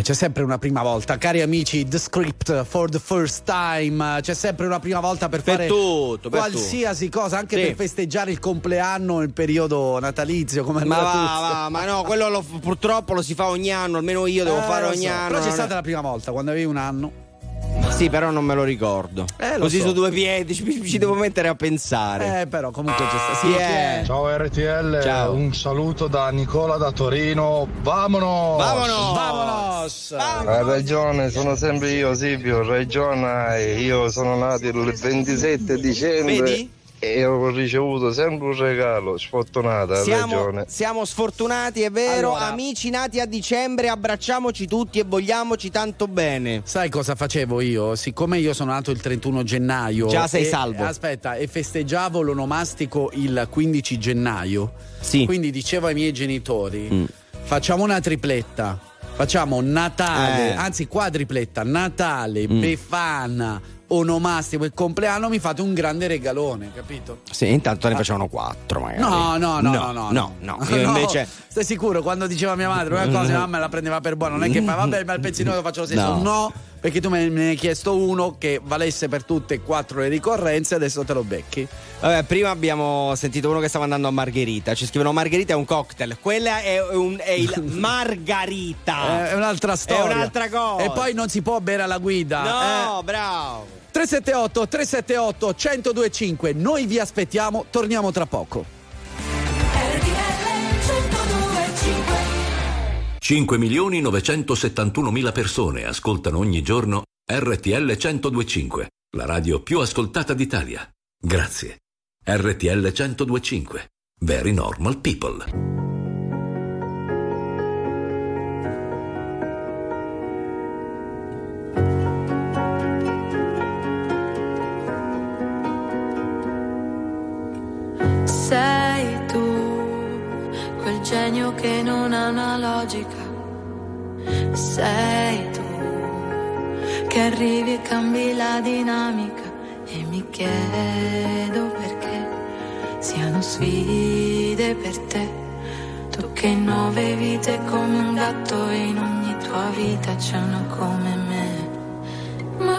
Speaker 2: Eh, c'è sempre una prima volta, cari amici, The Script for the first time. C'è sempre una prima volta per,
Speaker 1: Per
Speaker 2: fare
Speaker 1: tutto, per
Speaker 2: qualsiasi cosa, anche
Speaker 1: Sì.
Speaker 2: per festeggiare il compleanno nel periodo natalizio. Come
Speaker 1: Ma va, va, ma no, quello lo- purtroppo lo si fa ogni anno, almeno io devo
Speaker 2: Eh,
Speaker 1: fare ogni
Speaker 2: so.
Speaker 1: anno.
Speaker 2: Però c'è stata la prima volta quando avevi un anno.
Speaker 1: Sì, però non me lo ricordo.
Speaker 2: Eh, lo
Speaker 1: Così
Speaker 2: so.
Speaker 1: su due piedi ci, ci devo mettere a pensare.
Speaker 2: Eh, però comunque c'è stato.
Speaker 1: Sì, eh.
Speaker 19: Ciao RTL,
Speaker 1: Ciao.
Speaker 19: un saluto da Nicola da Torino. Vamonos!
Speaker 1: Vamonos!
Speaker 2: Vamonos!
Speaker 19: Hai ragione, sono sempre io Silvio, ragione, io sono nato il 27 dicembre
Speaker 1: Vedi?
Speaker 19: E ho ricevuto sempre un regalo, sfortunata,
Speaker 1: Siamo,
Speaker 19: ragione.
Speaker 1: siamo sfortunati, è vero.
Speaker 2: Allora-
Speaker 1: Amici nati a dicembre, abbracciamoci tutti e vogliamoci tanto bene.
Speaker 2: Sai cosa facevo io? Siccome io sono nato il 31 gennaio.
Speaker 1: Già sei
Speaker 2: e-
Speaker 1: salvo.
Speaker 2: Aspetta, e festeggiavo l'onomastico il 15 gennaio.
Speaker 1: Sì.
Speaker 2: Quindi dicevo ai miei genitori:
Speaker 1: Mm.
Speaker 2: facciamo una tripletta. facciamo Natale,
Speaker 1: Eh.
Speaker 2: anzi quadripletta, Natale,
Speaker 1: Mm.
Speaker 2: Befana, onomastico e compleanno, mi fate un grande regalone, capito?
Speaker 1: Sì, intanto ne facevano quattro magari.
Speaker 2: No, no, no, no, no,
Speaker 1: no, no. Io
Speaker 2: No,
Speaker 1: invece
Speaker 2: stai sicuro? Quando diceva mia madre una cosa, mia mamma la prendeva per buona. Non è che fa, vabbè, ma il pezzino lo faccio lo stesso.
Speaker 1: No.
Speaker 2: No. perché tu me ne hai chiesto uno che valesse per tutte e quattro le ricorrenze, adesso te lo becchi.
Speaker 1: Vabbè, prima abbiamo sentito uno che stava andando a Margherita. Ci scrivono Margherita è un cocktail. Quella è, un- è il Margarita.
Speaker 2: È un'altra storia.
Speaker 1: È un'altra cosa.
Speaker 2: E poi non si può bere alla guida.
Speaker 1: No,
Speaker 2: eh.
Speaker 1: bravo.
Speaker 2: 378 378 1025 Noi vi aspettiamo, torniamo tra poco.
Speaker 20: 5 milioni 971 mila persone ascoltano ogni giorno RTL 1025, la radio più ascoltata d'Italia. Grazie. RTL 1025. Very normal people.
Speaker 21: Che non ha una logica. Sei tu che arrivi e cambi la dinamica. E mi chiedo perché siano sfide per te. Tu che in nove vite come un gatto in ogni tua vita c'è una come me. Ma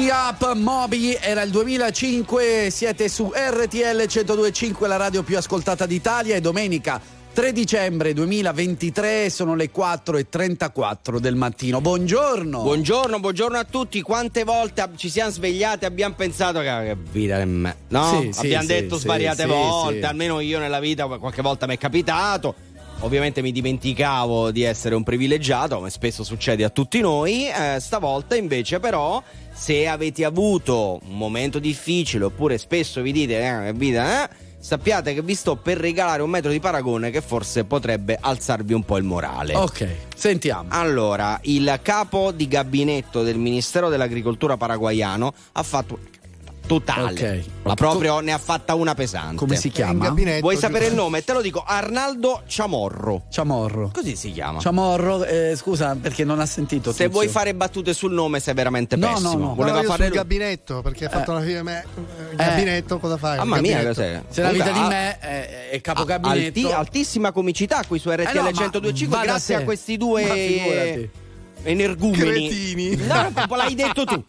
Speaker 2: Me Up Moby era il 2005, siete su RTL 1025, la radio più ascoltata d'Italia e domenica 3 dicembre 2023 sono le 4 e 34 del mattino. Buongiorno.
Speaker 1: Buongiorno, buongiorno a tutti. Quante volte ci siamo svegliati e abbiamo pensato che, vita è me. No?
Speaker 2: Sì,
Speaker 1: abbiamo
Speaker 2: sì,
Speaker 1: detto
Speaker 2: sì,
Speaker 1: svariate volte, almeno io nella vita qualche volta mi è capitato. Ovviamente mi dimenticavo di essere un privilegiato, come spesso succede a tutti noi. Eh, stavolta invece però, se avete avuto un momento difficile oppure spesso vi dite eh, vita, eh, sappiate che vi sto per regalare un metro di paragone che forse potrebbe alzarvi un po' il morale.
Speaker 2: Ok, sentiamo.
Speaker 1: Allora, il capo di gabinetto del Ministero dell'Agricoltura paraguayano ha fatto totale.
Speaker 2: Ok.
Speaker 1: Ma proprio ne ha fatta una pesante.
Speaker 2: Come si chiama?
Speaker 1: Vuoi sapere il nome? Te lo dico, Arnaldo Ciamorro.
Speaker 2: Ciamorro.
Speaker 1: Così si chiama.
Speaker 2: Ciamorro, eh, scusa perché non ha sentito.
Speaker 1: Se
Speaker 2: Tizio.
Speaker 1: vuoi fare battute sul nome sei veramente
Speaker 2: No, no,
Speaker 1: pessimo.
Speaker 2: no.
Speaker 1: Voleva
Speaker 8: No,
Speaker 1: fare
Speaker 8: sul
Speaker 1: lui.
Speaker 8: gabinetto perché hai fatto una fine me. Il gabinetto cosa fai?
Speaker 1: Mamma
Speaker 8: Il
Speaker 1: mia?
Speaker 2: Se la vita di
Speaker 1: Comunque,
Speaker 2: me è, è capo
Speaker 1: ah,
Speaker 2: gabinetto.
Speaker 1: alti- altissima comicità qui su RTL
Speaker 2: Eh no, ma
Speaker 1: 1025
Speaker 2: va da
Speaker 1: grazie a questi
Speaker 2: Ma
Speaker 1: due
Speaker 2: figurati.
Speaker 1: Energumeni.
Speaker 8: Cretini.
Speaker 1: No, proprio l'hai detto tu.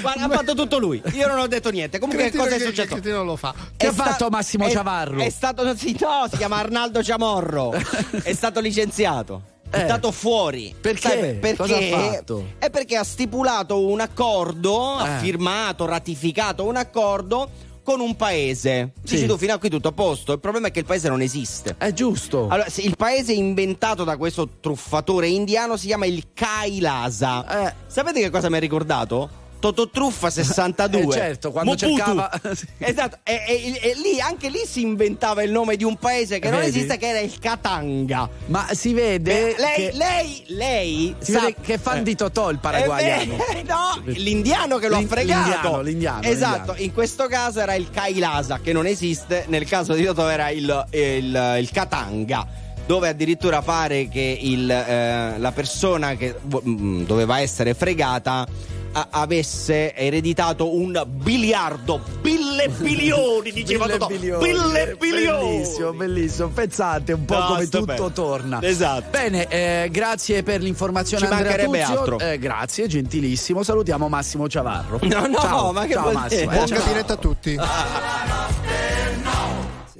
Speaker 1: Guarda, ha fatto tutto lui. Io non ho detto niente. Comunque
Speaker 8: Cretino
Speaker 1: cosa è
Speaker 8: che-
Speaker 1: successo?
Speaker 8: che Cretino lo fa.
Speaker 2: Che
Speaker 1: È
Speaker 2: ha fatto
Speaker 1: sta-
Speaker 2: Massimo
Speaker 1: è-
Speaker 2: Ciavarro?
Speaker 1: È stato sì, no, si chiama Arnaldo Ciamorro. è stato licenziato. È
Speaker 2: Eh.
Speaker 1: stato fuori.
Speaker 2: Perché?
Speaker 1: Sai, perché?
Speaker 2: Cosa ha fatto?
Speaker 1: È perché ha stipulato un accordo, ha
Speaker 2: Eh.
Speaker 1: firmato, ratificato un accordo con un paese.
Speaker 2: Sì.
Speaker 1: Dici tu fino a qui tutto a posto. Il problema è che il paese non esiste.
Speaker 2: È giusto.
Speaker 1: Allora, il paese inventato da questo truffatore indiano si chiama il Kailasa.
Speaker 2: Eh.
Speaker 1: Sapete che cosa mi ha ricordato? Totò Truffa 62.
Speaker 2: Eh, certo, quando
Speaker 1: Mobutu.
Speaker 2: cercava-
Speaker 1: Esatto, e, e- e lì, anche lì si inventava il nome di un paese che non
Speaker 2: Vedi?
Speaker 1: esiste, che era il Katanga.
Speaker 2: Ma si vede.
Speaker 1: Eh, lei,
Speaker 2: che,
Speaker 1: lei, lei.
Speaker 2: si
Speaker 1: sa-
Speaker 2: vede che fan di Totò il paraguayano.
Speaker 1: Eh, beh, no, l'indiano che lo ha fregato.
Speaker 2: l'indiano, l'indiano,
Speaker 1: Esatto,
Speaker 2: l'indiano.
Speaker 1: in questo caso era il Kailasa, che non esiste, nel caso di Totò era il, il, il Katanga. Dove addirittura pare che il, eh, la persona che vo- mm, doveva essere fregata a- avesse ereditato un biliardo, bille bilioni, diceva
Speaker 2: Mille
Speaker 1: Totò.
Speaker 2: bilioni.
Speaker 1: Bille bilioni.
Speaker 2: Bellissimo, bellissimo. Pensate un po'
Speaker 1: No,
Speaker 2: come tutto torna.
Speaker 1: Esatto.
Speaker 2: Bene, eh, grazie per l'informazione
Speaker 1: Ci
Speaker 2: Andrea
Speaker 1: mancherebbe
Speaker 2: Tuzio.
Speaker 1: altro.
Speaker 2: Eh, grazie, gentilissimo. Salutiamo Massimo Ciavarro.
Speaker 1: No, no,
Speaker 2: ciao,
Speaker 1: ma che
Speaker 2: ciao Massimo. Eh,
Speaker 8: Buon
Speaker 2: ciao.
Speaker 8: gabinetto a tutti.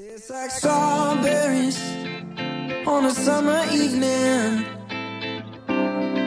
Speaker 16: It's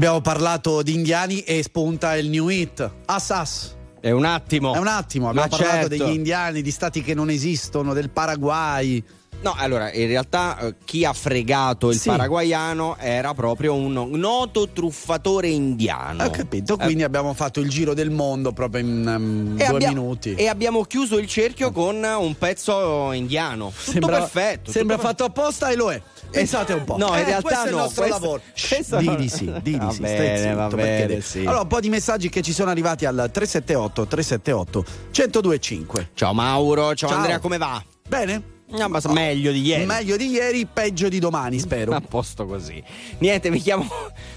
Speaker 2: Abbiamo parlato di indiani e spunta il new hit. Assas.
Speaker 1: È un attimo.
Speaker 2: È un attimo, abbiamo
Speaker 1: Ma
Speaker 2: parlato
Speaker 1: certo.
Speaker 2: degli indiani, di stati che non esistono, del Paraguay.
Speaker 1: No, allora, in realtà eh, chi ha fregato il
Speaker 2: Sì.
Speaker 1: paraguayano era proprio un noto truffatore indiano.
Speaker 2: Ho capito, quindi abbiamo fatto il giro del mondo proprio in um, due
Speaker 1: abbia-
Speaker 2: minuti.
Speaker 1: E abbiamo chiuso il cerchio con un pezzo indiano. Tutto
Speaker 2: Sembra-
Speaker 1: perfetto.
Speaker 2: Sembra
Speaker 1: tutto
Speaker 2: fatto apposta e lo è. Pensate un po'.
Speaker 1: No, in
Speaker 2: Eh,
Speaker 1: realtà
Speaker 2: questo è il
Speaker 1: no,
Speaker 2: nostro
Speaker 1: questo-
Speaker 2: lavoro. Di di sì, di di sì,
Speaker 1: bene, va bene, sì.
Speaker 2: Allora, un po' di messaggi che ci sono arrivati al 378 378 1025.
Speaker 1: Ciao Mauro, ciao,
Speaker 2: Ciao.
Speaker 1: Andrea, come va?
Speaker 2: Bene?
Speaker 1: Ah, ma meglio di ieri.
Speaker 2: Meglio di ieri, peggio di domani, spero.
Speaker 1: A posto così. Niente, mi chiamo,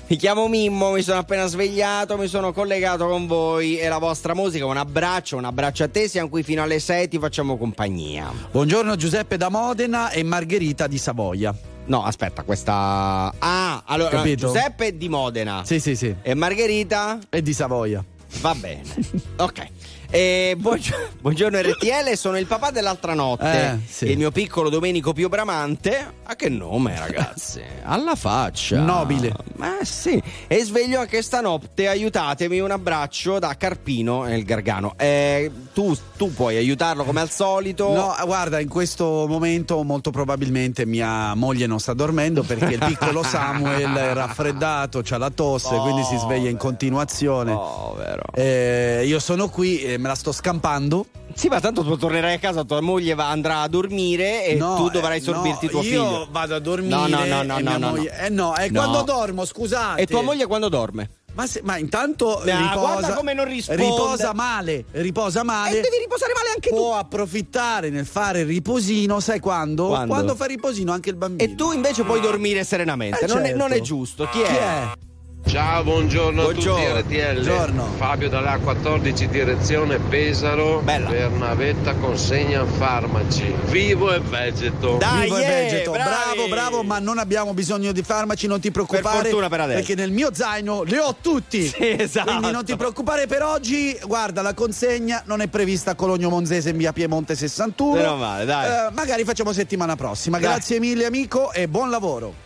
Speaker 1: mi chiamo Mimmo, mi sono appena svegliato, mi sono collegato con voi e la vostra musica. Un abbraccio, un abbraccio a te, siamo qui fino alle 6, ti facciamo compagnia.
Speaker 2: Buongiorno Giuseppe da Modena e Margherita di Savoia.
Speaker 1: No, aspetta, questa. Ah, allora
Speaker 2: Capito?
Speaker 1: Giuseppe è di Modena.
Speaker 2: Sì, sì, sì.
Speaker 1: E Margherita?
Speaker 2: E di Savoia.
Speaker 1: Va bene. ok. E buongio- buongiorno RTL, sono il papà dell'altra notte.
Speaker 2: Eh, sì.
Speaker 1: Il mio piccolo Domenico Pio Bramante. A che nome, ragazzi? Alla faccia.
Speaker 2: Nobile.
Speaker 1: Ma sì. E sveglio anche stanotte. Aiutatemi, un abbraccio da Carpino nel Gargano. Eh, tu, tu puoi aiutarlo come al solito.
Speaker 2: No, guarda, in questo momento molto probabilmente mia moglie non sta dormendo perché il piccolo Samuel è raffreddato, c'ha la tosse, quindi si sveglia in continuazione.
Speaker 1: Povero.
Speaker 2: Eh, io sono qui me la sto scampando.
Speaker 1: Sì, ma tanto tu tornerai a casa, tua moglie va- andrà a dormire e
Speaker 2: No,
Speaker 1: tu dovrai
Speaker 2: eh,
Speaker 1: sorbirti
Speaker 2: no,
Speaker 1: tuo
Speaker 2: io
Speaker 1: figlio.
Speaker 2: vado a dormire
Speaker 1: No, no, no, no, no, no,
Speaker 2: moglie-
Speaker 1: no.
Speaker 2: Eh no, è quando dormo, scusate.
Speaker 1: E tua moglie quando dorme?
Speaker 2: Ma, se- ma intanto
Speaker 1: Ah,
Speaker 2: riposa,
Speaker 1: come non risponde.
Speaker 2: riposa male, riposa male.
Speaker 1: E devi riposare male anche
Speaker 2: Può approfittare nel fare riposino, sai quando?
Speaker 1: Quando?
Speaker 2: fa riposino anche il bambino.
Speaker 1: E tu invece puoi dormire serenamente.
Speaker 2: Eh,
Speaker 1: non, è,
Speaker 2: certo.
Speaker 1: non è giusto. Chi è?
Speaker 2: Chi è?
Speaker 22: Ciao, buongiorno,
Speaker 2: Buongiorno.
Speaker 22: a tutti RTL.
Speaker 2: Buongiorno.
Speaker 22: Fabio dalla 14 direzione Pesaro per navetta consegna farmaci. Vivo e vegeto.
Speaker 2: Vivo e vegeto. Bravo, bravo, ma non abbiamo bisogno di farmaci, non ti preoccupare.
Speaker 1: fortuna per adesso.
Speaker 2: Perché nel mio zaino li ho tutti.
Speaker 1: esatto.
Speaker 2: Quindi non ti preoccupare per oggi. Guarda, la consegna non è prevista a Cologno Monzese in via Piemonte 61.
Speaker 1: Meno male, dai.
Speaker 2: Eh, magari facciamo settimana prossima.
Speaker 1: Dai.
Speaker 2: Grazie mille, amico, e buon lavoro.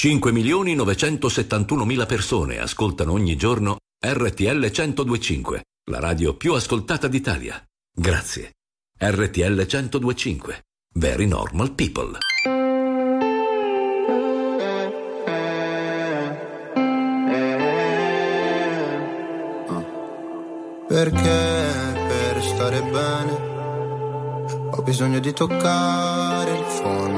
Speaker 10: 5 milioni 971 mila persone ascoltano ogni giorno RTL 1025, la radio più ascoltata d'Italia. Grazie. RTL 1025. Very normal people.
Speaker 12: Perché per stare bene ho bisogno di toccare il fondo.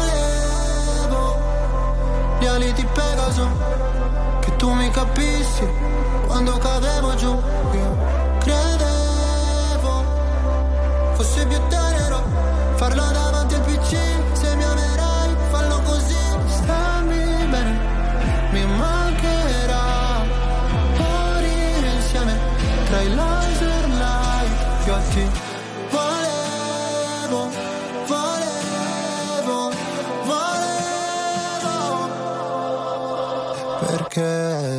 Speaker 12: gli ali di Pegaso, che tu mi capissi quando cadevo giù. Io credevo fosse più tenero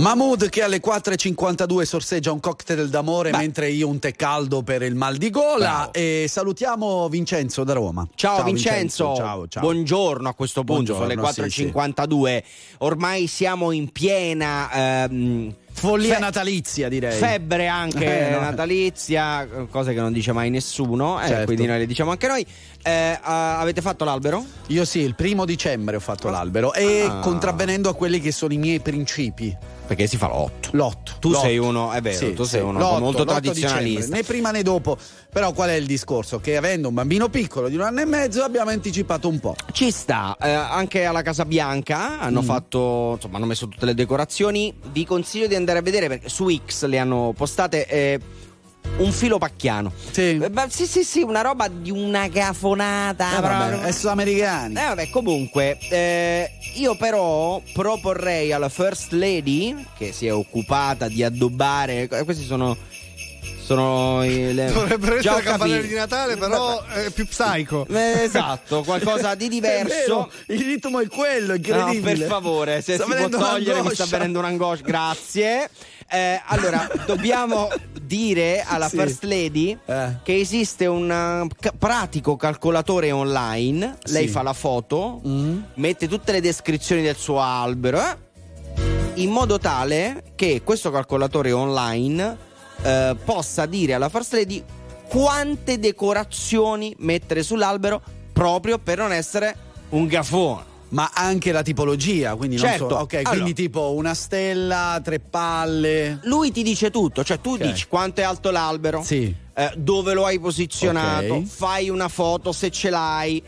Speaker 2: Mahmood che alle 4.52 sorseggia un cocktail d'amore mentre io un tè caldo per il mal di gola e salutiamo Vincenzo da Roma.
Speaker 1: Ciao, Vincenzo,
Speaker 2: Ciao, ciao.
Speaker 1: buongiorno a questo punto,
Speaker 2: Buongiorno,
Speaker 1: sono le
Speaker 2: sì,
Speaker 1: 4.52, ormai siamo in piena... ehm,
Speaker 2: Follia
Speaker 1: fe-
Speaker 2: natalizia direi.
Speaker 1: Febbre anche
Speaker 2: Eh, no.
Speaker 1: natalizia, cose che non dice mai nessuno, eh,
Speaker 2: Certo.
Speaker 1: quindi noi le diciamo anche noi. Eh, ah, avete fatto l'albero?
Speaker 2: Io sì, il primo dicembre ho fatto l'albero e
Speaker 1: Ah.
Speaker 2: contravvenendo a quelli che sono i miei principi.
Speaker 1: Perché si fa l'otto.
Speaker 2: L'otto.
Speaker 1: Tu
Speaker 2: l'otto.
Speaker 1: sei uno, è vero,
Speaker 2: Sì,
Speaker 1: tu sei uno
Speaker 2: l'otto,
Speaker 1: molto
Speaker 2: l'otto
Speaker 1: tradizionalista.
Speaker 2: dicembre, Né prima né dopo. Però qual è il discorso? Che avendo un bambino piccolo di un anno e mezzo abbiamo anticipato un po'.
Speaker 1: Ci sta, eh, anche alla Casa Bianca hanno
Speaker 2: Mm.
Speaker 1: fatto, insomma, hanno messo tutte le decorazioni. Vi consiglio di andare a vedere perché su X le hanno postate eh, un filo pacchiano.
Speaker 2: Sì.
Speaker 1: Eh, beh, sì, sì, sì, una roba di una gafonata.
Speaker 2: Eh, vabbè,
Speaker 1: proprio.
Speaker 2: e sono americani.
Speaker 1: Eh, vabbè, comunque, eh, io però proporrei alla First Lady, che si è occupata di addobbare, eh, questi sono, Sono i- le...
Speaker 8: Dovrebbero essere campanelli
Speaker 1: capito.
Speaker 8: di Natale, però è più psycho.
Speaker 1: Eh, Esatto, qualcosa di
Speaker 2: È
Speaker 1: diverso.
Speaker 2: il ritmo è quello,
Speaker 1: No,
Speaker 2: incredibile.
Speaker 1: per favore, se
Speaker 2: Sta
Speaker 1: si può togliere, mi sta venendo un'angoscia. Grazie. Eh, allora, dobbiamo dire alla
Speaker 2: Sì.
Speaker 1: First Lady
Speaker 2: Eh.
Speaker 1: che esiste un uh, pratico calcolatore online. Lei
Speaker 2: Sì.
Speaker 1: fa la foto,
Speaker 2: Mm.
Speaker 1: mette tutte le descrizioni del suo albero, eh, in modo tale che questo calcolatore online eh, possa dire alla First Lady quante decorazioni mettere sull'albero proprio per non essere un gafone.
Speaker 2: Ma anche la tipologia, quindi non
Speaker 1: Certo.
Speaker 2: so. Ok,
Speaker 1: Allora.
Speaker 2: quindi tipo una stella, tre palle.
Speaker 1: Lui ti dice tutto, cioè tu
Speaker 2: Ok.
Speaker 1: dici quanto è alto l'albero,
Speaker 2: Sì.
Speaker 1: eh, dove lo hai posizionato,
Speaker 2: Ok.
Speaker 1: fai una foto se ce l'hai,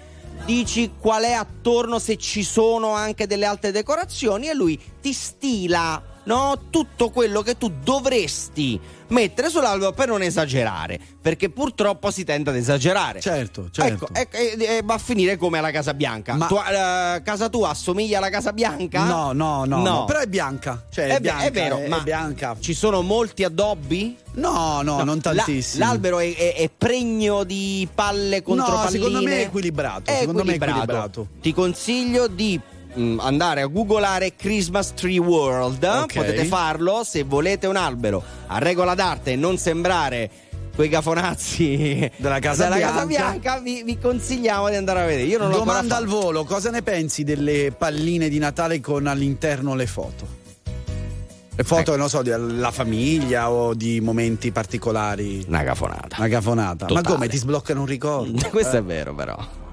Speaker 1: dici qual è attorno se ci sono anche delle altre decorazioni e lui ti stila no, tutto quello che tu dovresti mettere sull'albero per non esagerare, perché purtroppo si tende ad esagerare.
Speaker 2: Certo, certo.
Speaker 1: Ecco, e, e- e va a finire come alla Casa Bianca.
Speaker 2: Ma-
Speaker 1: Tua- eh, casa tua assomiglia alla Casa Bianca?
Speaker 2: No, no, no,
Speaker 1: No.
Speaker 2: no, Però è bianca. Cioè, è,
Speaker 1: beh,
Speaker 2: bianca,
Speaker 1: è vero,
Speaker 2: è,
Speaker 1: ma
Speaker 2: è bianca.
Speaker 1: ci sono molti addobbi?
Speaker 2: No, no, non
Speaker 1: la-
Speaker 2: tantissimi.
Speaker 1: l'albero è, è- è pregno di palle contro
Speaker 2: No,
Speaker 1: palline.
Speaker 2: secondo me è equilibrato,
Speaker 1: È
Speaker 2: secondo me è
Speaker 1: equilibrato.
Speaker 2: equilibrato.
Speaker 1: Ti consiglio di andare a googolare Christmas Tree World.
Speaker 2: Ok.
Speaker 1: Potete farlo se volete un albero a regola d'arte e non sembrare quei gafonazzi
Speaker 2: Della Casa
Speaker 1: della
Speaker 2: Bianca.
Speaker 1: Casa Bianca. Vi, vi consigliamo di andare a vedere. Io non
Speaker 2: Domanda al volo, cosa ne pensi delle palline di Natale con all'interno le foto? Le foto,
Speaker 1: Eh.
Speaker 2: non so, della famiglia o di momenti particolari.
Speaker 1: Una gafonata.
Speaker 2: Una gafonata. Ma come ti sbloccano un ricordo?
Speaker 1: Questo
Speaker 2: Eh.
Speaker 1: è vero, però.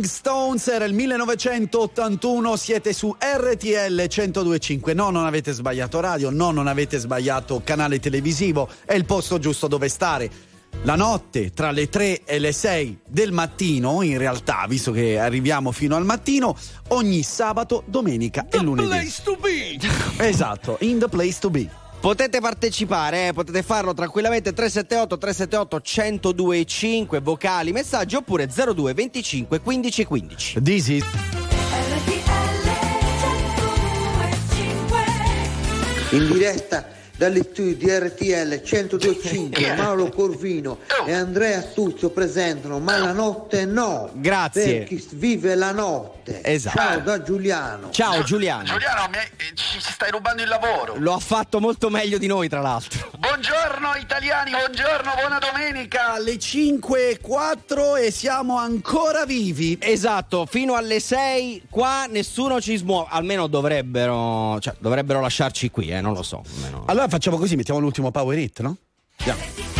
Speaker 2: Rolling Stones era il 1981, siete su RTL 1025. No, non avete sbagliato radio, no, non avete sbagliato canale televisivo, è il posto giusto dove stare. La notte tra le 3 e le 6 del mattino, in realtà, visto che arriviamo fino al mattino, ogni sabato, domenica e lunedì.
Speaker 1: place to be.
Speaker 2: Esatto, in the place to be.
Speaker 1: Potete partecipare, eh, potete farlo tranquillamente 378 378 1025 vocali, messaggi oppure 02 25 15 15.
Speaker 2: This is
Speaker 23: In diretta dagli studi di RTL 1025 Mauro Corvino e Andrea Astuzio presentano Ma la notte no
Speaker 1: Grazie.
Speaker 23: per chi vive la notte
Speaker 1: Esatto.
Speaker 23: ciao da Giuliano
Speaker 1: Ciao Giuliano.
Speaker 17: Giuliano, mi eh, ci ci stai rubando il lavoro.
Speaker 1: Lo ha fatto molto meglio di noi, tra l'altro.
Speaker 17: Buongiorno italiani, buongiorno, buona domenica.
Speaker 2: alle 5 e 4 e siamo ancora vivi.
Speaker 1: Esatto, fino alle 6 qua nessuno ci smuove, almeno dovrebbero, cioè, dovrebbero lasciarci qui, eh, non lo so. almeno.
Speaker 2: Allora facciamo così, mettiamo l'ultimo power hit, no? Andiamo.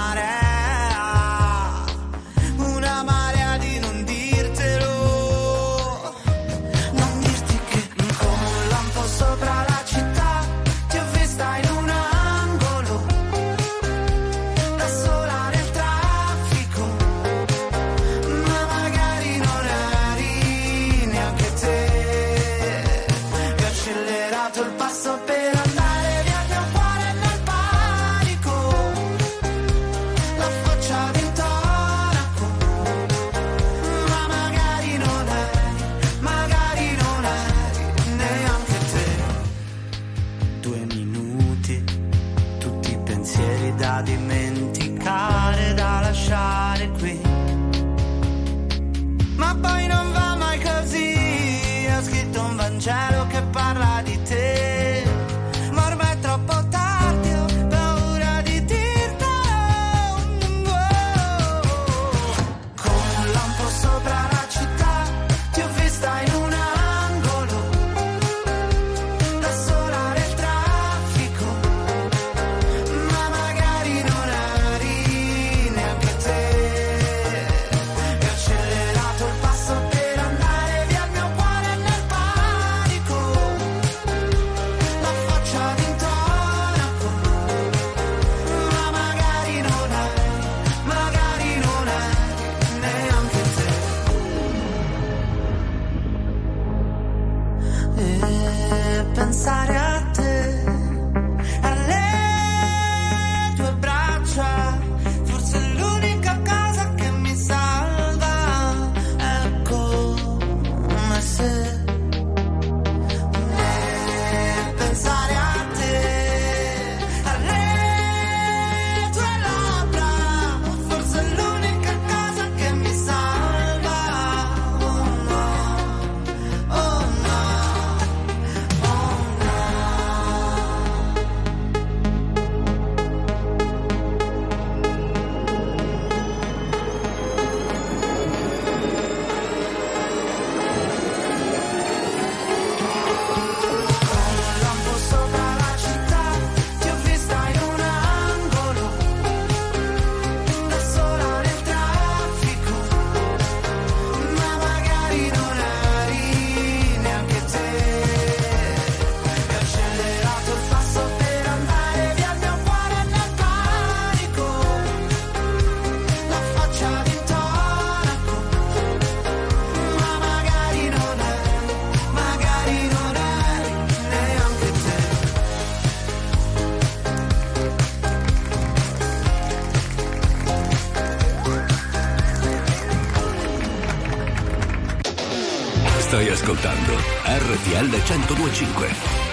Speaker 10: 1025.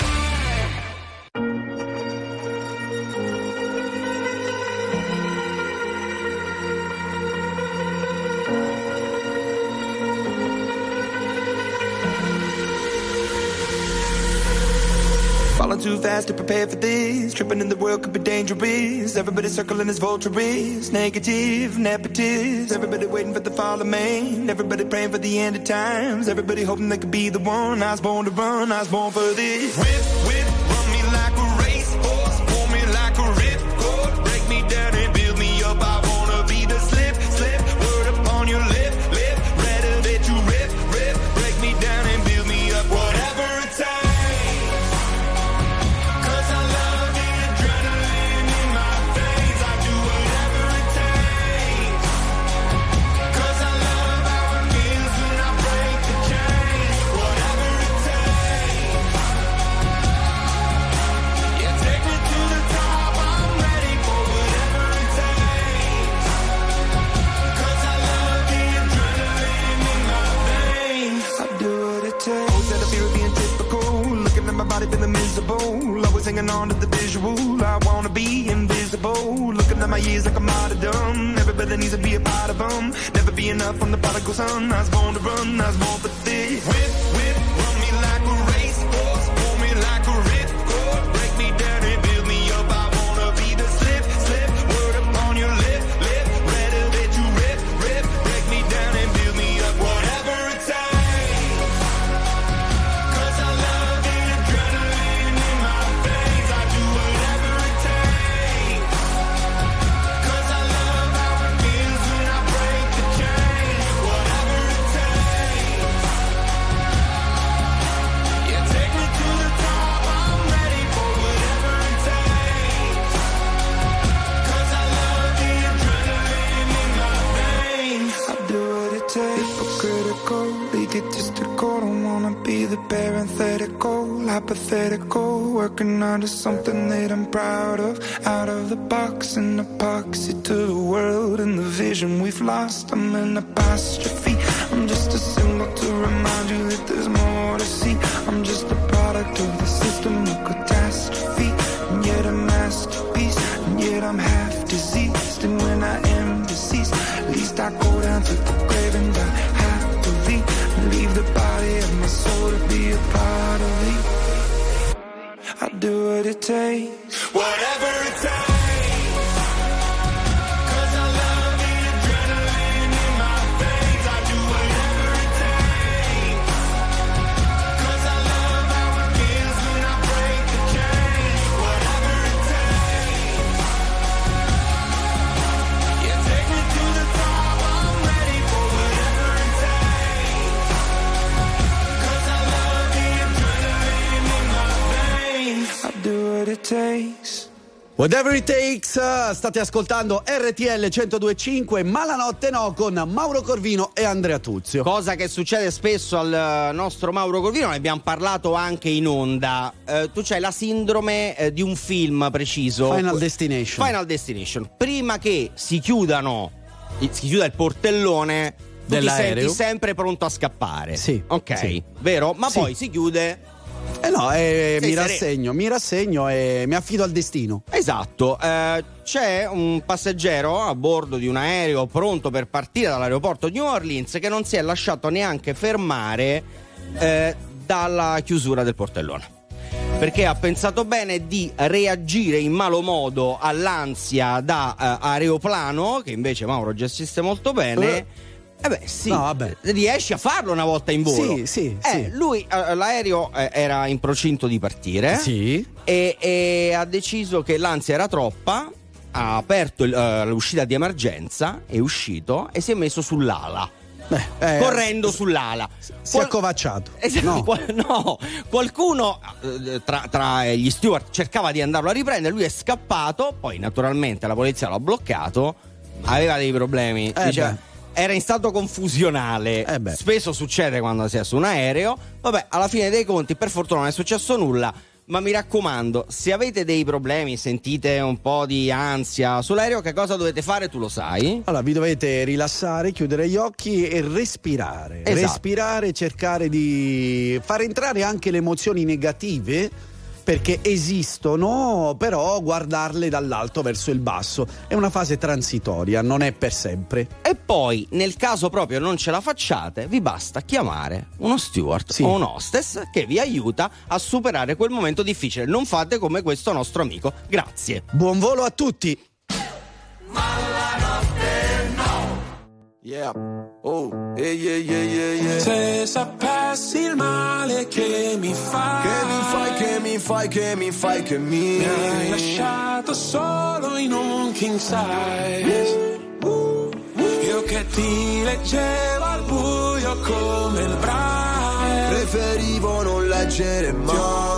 Speaker 24: Falling too fast to prepare for this. Tripping in the world could be dangerous. Everybody circling as vultures. Negative, nepotist. Everybody waiting for the fall of man. Everybody praying for the end of times. Everybody hoping they could be the one. I was born to run. I was born for this. Whip, enough from the prodigal son. I was born to run. I was born for Working under something that I'm proud of. Out of the box, an epoxy to the world and the vision we've lost. I'm an apostrophe. It takes,
Speaker 2: eh, state ascoltando RTL 1025, ma la notte no con Mauro Corvino e Andrea Tuzio.
Speaker 1: Cosa che succede spesso al nostro Mauro Corvino, ne abbiamo parlato anche in onda. Eh, tu c'hai la sindrome eh, di un film preciso.
Speaker 2: Final Destination.
Speaker 1: Final Destination. Prima che si chiudano, si chiuda il portellone, tu ti
Speaker 2: Dell'aereo.
Speaker 1: senti sempre pronto a scappare.
Speaker 2: Sì.
Speaker 1: Ok,
Speaker 2: Sì.
Speaker 1: vero? Ma
Speaker 2: Sì.
Speaker 1: poi si chiude.
Speaker 2: Eh no, eh, mi rassegno, mi rassegno e mi affido al destino.
Speaker 1: Esatto, eh, c'è un passeggero a bordo di un aereo pronto per partire dall'aeroporto New Orleans che non si è lasciato neanche fermare eh, dalla chiusura del portellone. Perché ha pensato bene di reagire in malo modo all'ansia da eh, aeroplano, che invece Mauro gestisce molto bene. Eh beh, sì,
Speaker 2: No, vabbè.
Speaker 1: riesci a farlo una volta in volo.
Speaker 2: Sì, sì,
Speaker 1: Eh,
Speaker 2: sì.
Speaker 1: lui, eh, l'aereo eh, era in procinto di partire
Speaker 2: Sì.
Speaker 1: e, e ha deciso che l'ansia era troppa, ha aperto il- eh, l'uscita di emergenza, è uscito e si è messo sull'ala.
Speaker 2: Eh,
Speaker 1: correndo sull'ala.
Speaker 2: Si è accovacciato.
Speaker 1: Esatto,
Speaker 2: No.
Speaker 1: qual- no, qualcuno tra, tra gli steward cercava di andarlo a riprendere, lui è scappato, poi naturalmente la polizia l'ha bloccato, aveva dei problemi,
Speaker 2: Eh
Speaker 1: diceva-
Speaker 2: beh.
Speaker 1: Era in stato confusionale,
Speaker 2: Eh
Speaker 1: spesso succede quando si è su un aereo, vabbè alla fine dei conti per fortuna non è successo nulla. Ma mi raccomando, se avete dei problemi, sentite un po' di ansia sull'aereo, che cosa dovete fare? Tu lo sai?
Speaker 2: Allora, vi dovete rilassare, chiudere gli occhi e respirare.
Speaker 1: Esatto.
Speaker 2: Respirare, cercare di far entrare anche le emozioni negative. Perché esistono, però guardarle dall'alto verso il basso è una fase transitoria, non è per sempre.
Speaker 1: E poi, nel caso proprio non ce la facciate, vi basta chiamare uno steward o un hostess che vi aiuta a superare quel momento difficile. Non fate come questo nostro amico. Grazie.
Speaker 2: Buon volo a tutti!
Speaker 4: Yeah. Oh, yeah, yeah, yeah, yeah. Se sapessi il male che mi fai, che mi fai, che mi fai, che mi fai, che mi, hai lasciato solo in un king size. Io che ti leggevo al buio come il braille. Preferivo non leggere mai.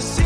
Speaker 4: se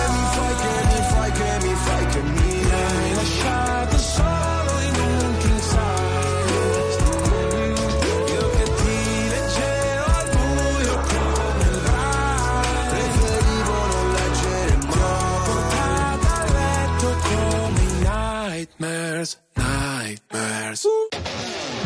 Speaker 4: nightmares, nightmares.
Speaker 25: Sentivo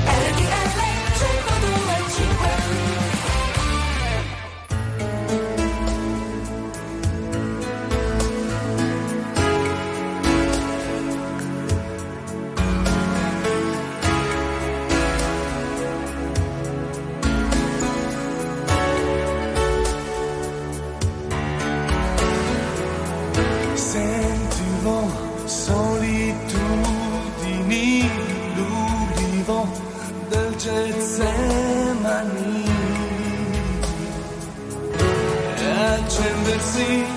Speaker 25: see.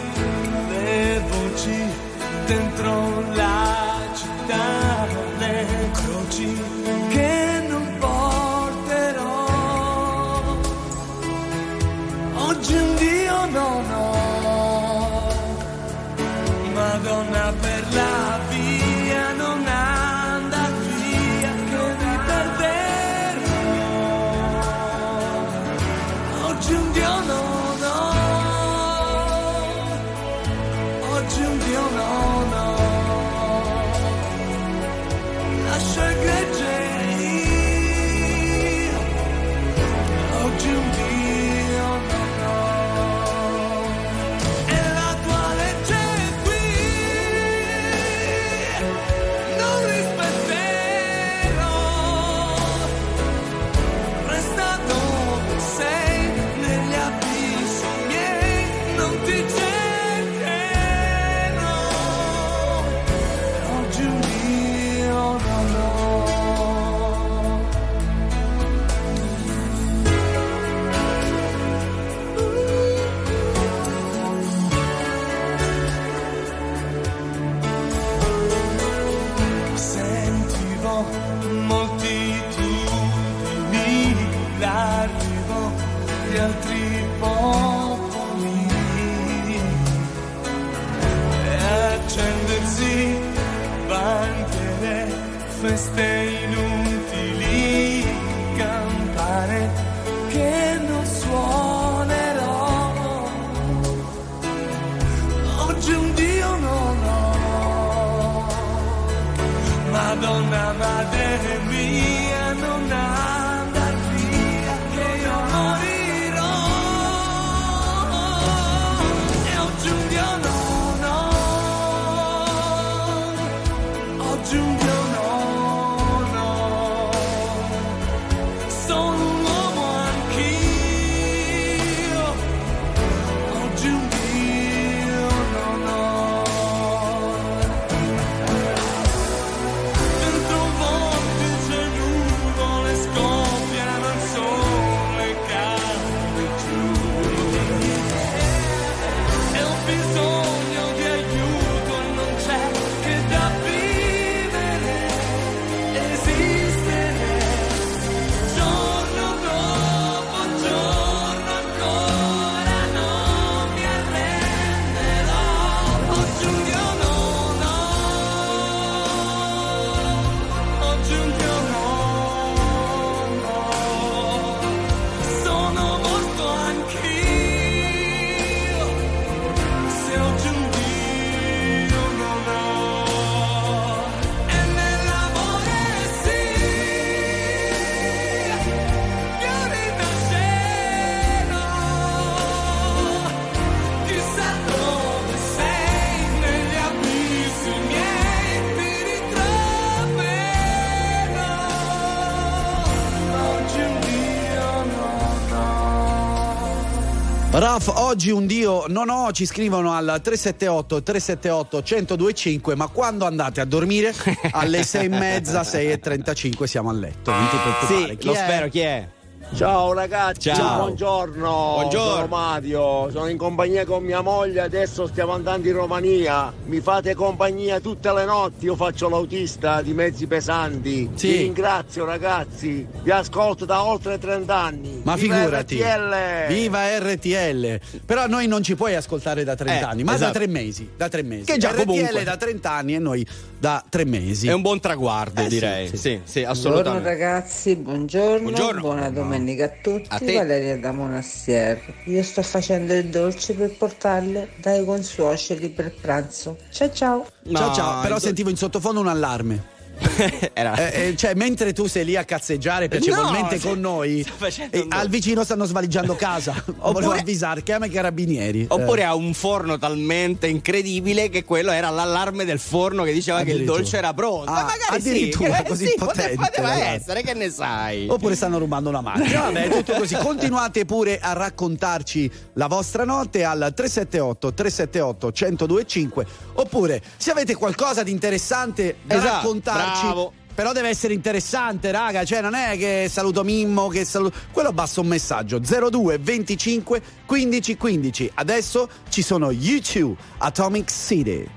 Speaker 2: Raf, oggi un dio non ho, ci scrivono al 378 378 1025, ma quando andate a dormire? Alle 6 e mezza, 6 e 35 siamo a letto. Non ti preoccupare.
Speaker 1: Sì, lo
Speaker 2: è?
Speaker 1: spero, chi è?
Speaker 26: Ciao ragazzi,
Speaker 1: Ciao.
Speaker 26: buongiorno.
Speaker 1: Buongiorno.
Speaker 26: Sono Mario, sono in compagnia con mia moglie, adesso stiamo andando in Romania. Mi fate compagnia tutte le notti, io faccio l'autista di mezzi pesanti.
Speaker 2: Sì.
Speaker 26: Vi ringrazio ragazzi, vi ascolto da oltre 30 anni.
Speaker 2: Ma
Speaker 26: Viva
Speaker 2: figurati.
Speaker 26: RTL.
Speaker 2: Viva RTL. Però noi non ci puoi ascoltare da 30
Speaker 1: Eh,
Speaker 2: anni, ma da
Speaker 1: esatto.
Speaker 2: 3 mesi. Da 3 mesi.
Speaker 1: Che già
Speaker 2: RTL
Speaker 1: comunque-
Speaker 2: da 30 anni e noi da 3 mesi.
Speaker 1: È un buon traguardo,
Speaker 2: Eh,
Speaker 1: direi.
Speaker 2: sì.
Speaker 1: Sì, sì,
Speaker 27: Buongiorno
Speaker 1: assolutamente.
Speaker 27: ragazzi, buongiorno,
Speaker 1: Buongiorno.
Speaker 27: buona domenica a tutti.
Speaker 1: A te.
Speaker 27: Valeria da Monastier. Io sto facendo il dolce per portarle dai consuoceri per pranzo. Ciao ciao.
Speaker 2: Ciao
Speaker 1: No,
Speaker 2: ciao, però
Speaker 1: il-
Speaker 2: sentivo in sottofondo un allarme.
Speaker 1: Era...
Speaker 2: Eh, eh, cioè, mentre tu sei lì a cazzeggiare piacevolmente
Speaker 1: No,
Speaker 2: con noi,
Speaker 1: sta facendo
Speaker 2: eh, al vicino stanno svaligiando casa. Volevo avvisare, chiama i carabinieri.
Speaker 1: Oppure
Speaker 2: Eh.
Speaker 1: ha un forno talmente incredibile che quello era l'allarme del forno che diceva che il dolce era pronto.
Speaker 2: Ah,
Speaker 1: Ma magari sì,
Speaker 2: addirittura
Speaker 1: eh,
Speaker 2: così
Speaker 1: sì,
Speaker 2: potente,
Speaker 1: poteva, essere, che ne sai?
Speaker 2: Oppure stanno rubando una macchina. Vabbè, tutto così. Continuate pure a raccontarci la vostra notte al 378 378 1025. Oppure se avete qualcosa di interessante da
Speaker 1: Esatto,
Speaker 2: raccontarci.
Speaker 1: bravo.
Speaker 2: Però deve essere interessante, raga. Cioè, non è che saluto Mimmo, che saluto. Quello basta un messaggio. 02 25 15 15. Adesso ci sono YouTube. Atomic City,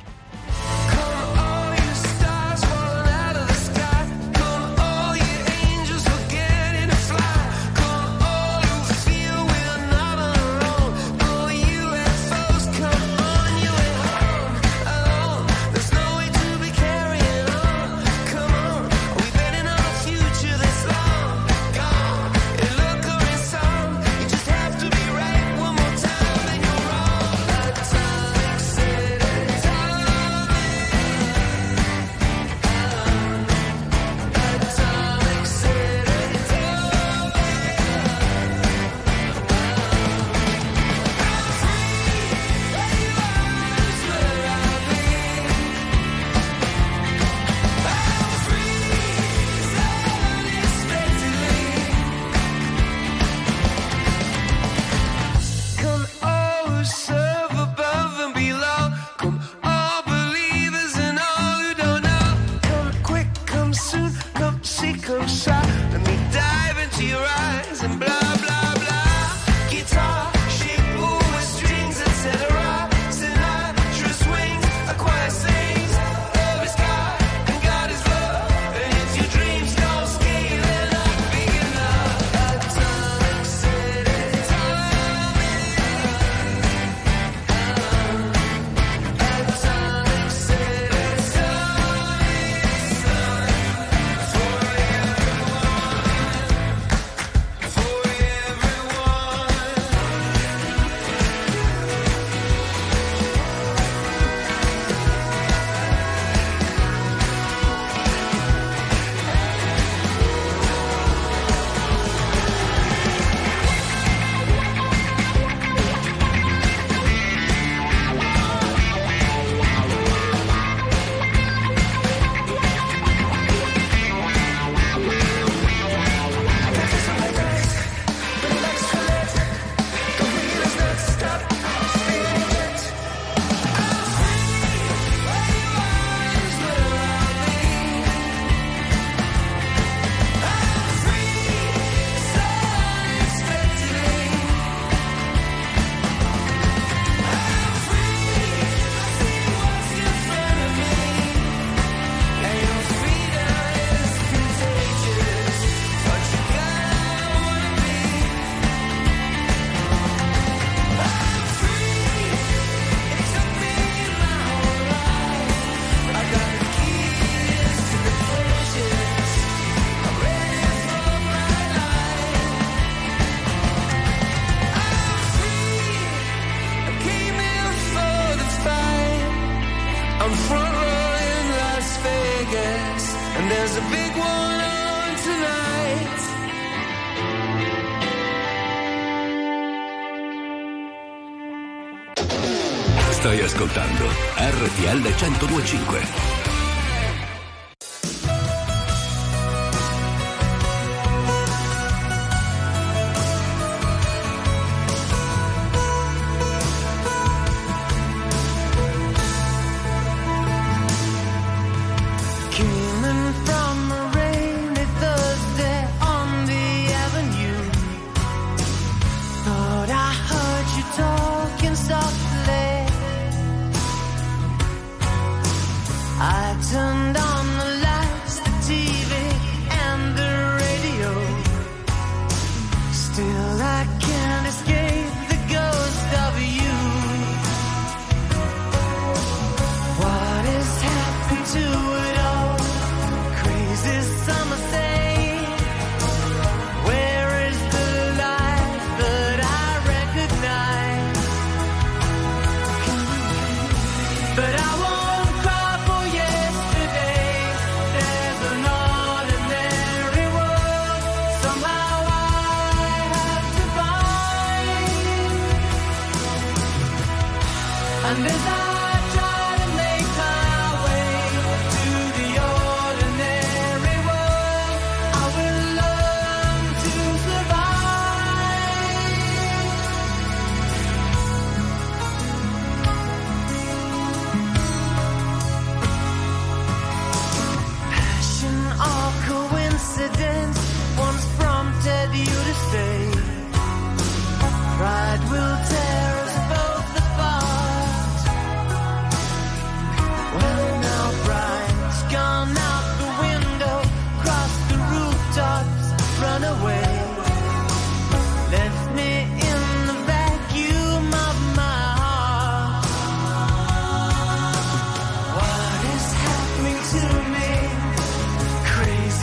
Speaker 10: RTL 1025.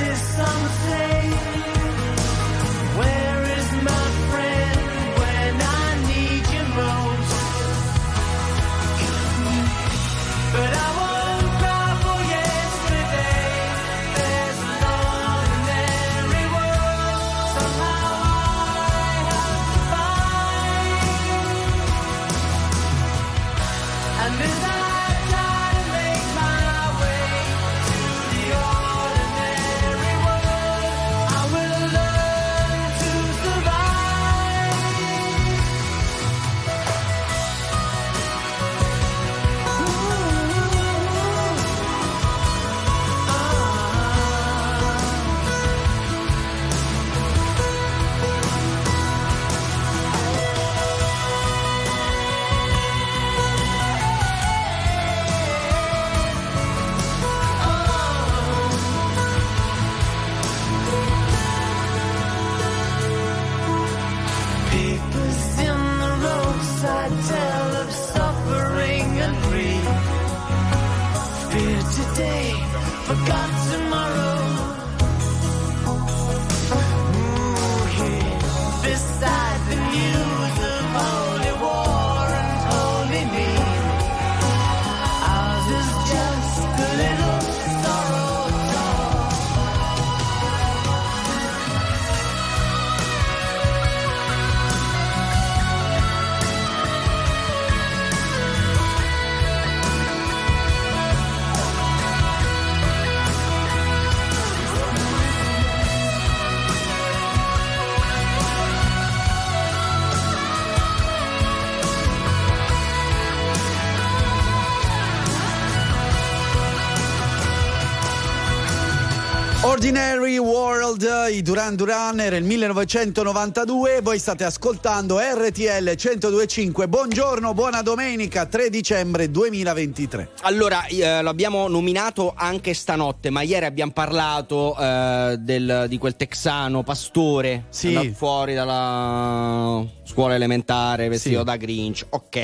Speaker 3: is something Ordinary World World, i
Speaker 2: Duran Duran era il 1992, voi state ascoltando RTL 1025. Buongiorno, buona domenica, 3 dicembre 2023.
Speaker 1: Allora, eh, l'abbiamo nominato anche stanotte, ma ieri abbiamo parlato eh, del, di quel texano pastore
Speaker 2: sì.
Speaker 1: fuori dalla scuola elementare vestito
Speaker 2: sì.
Speaker 1: da Grinch. Ok.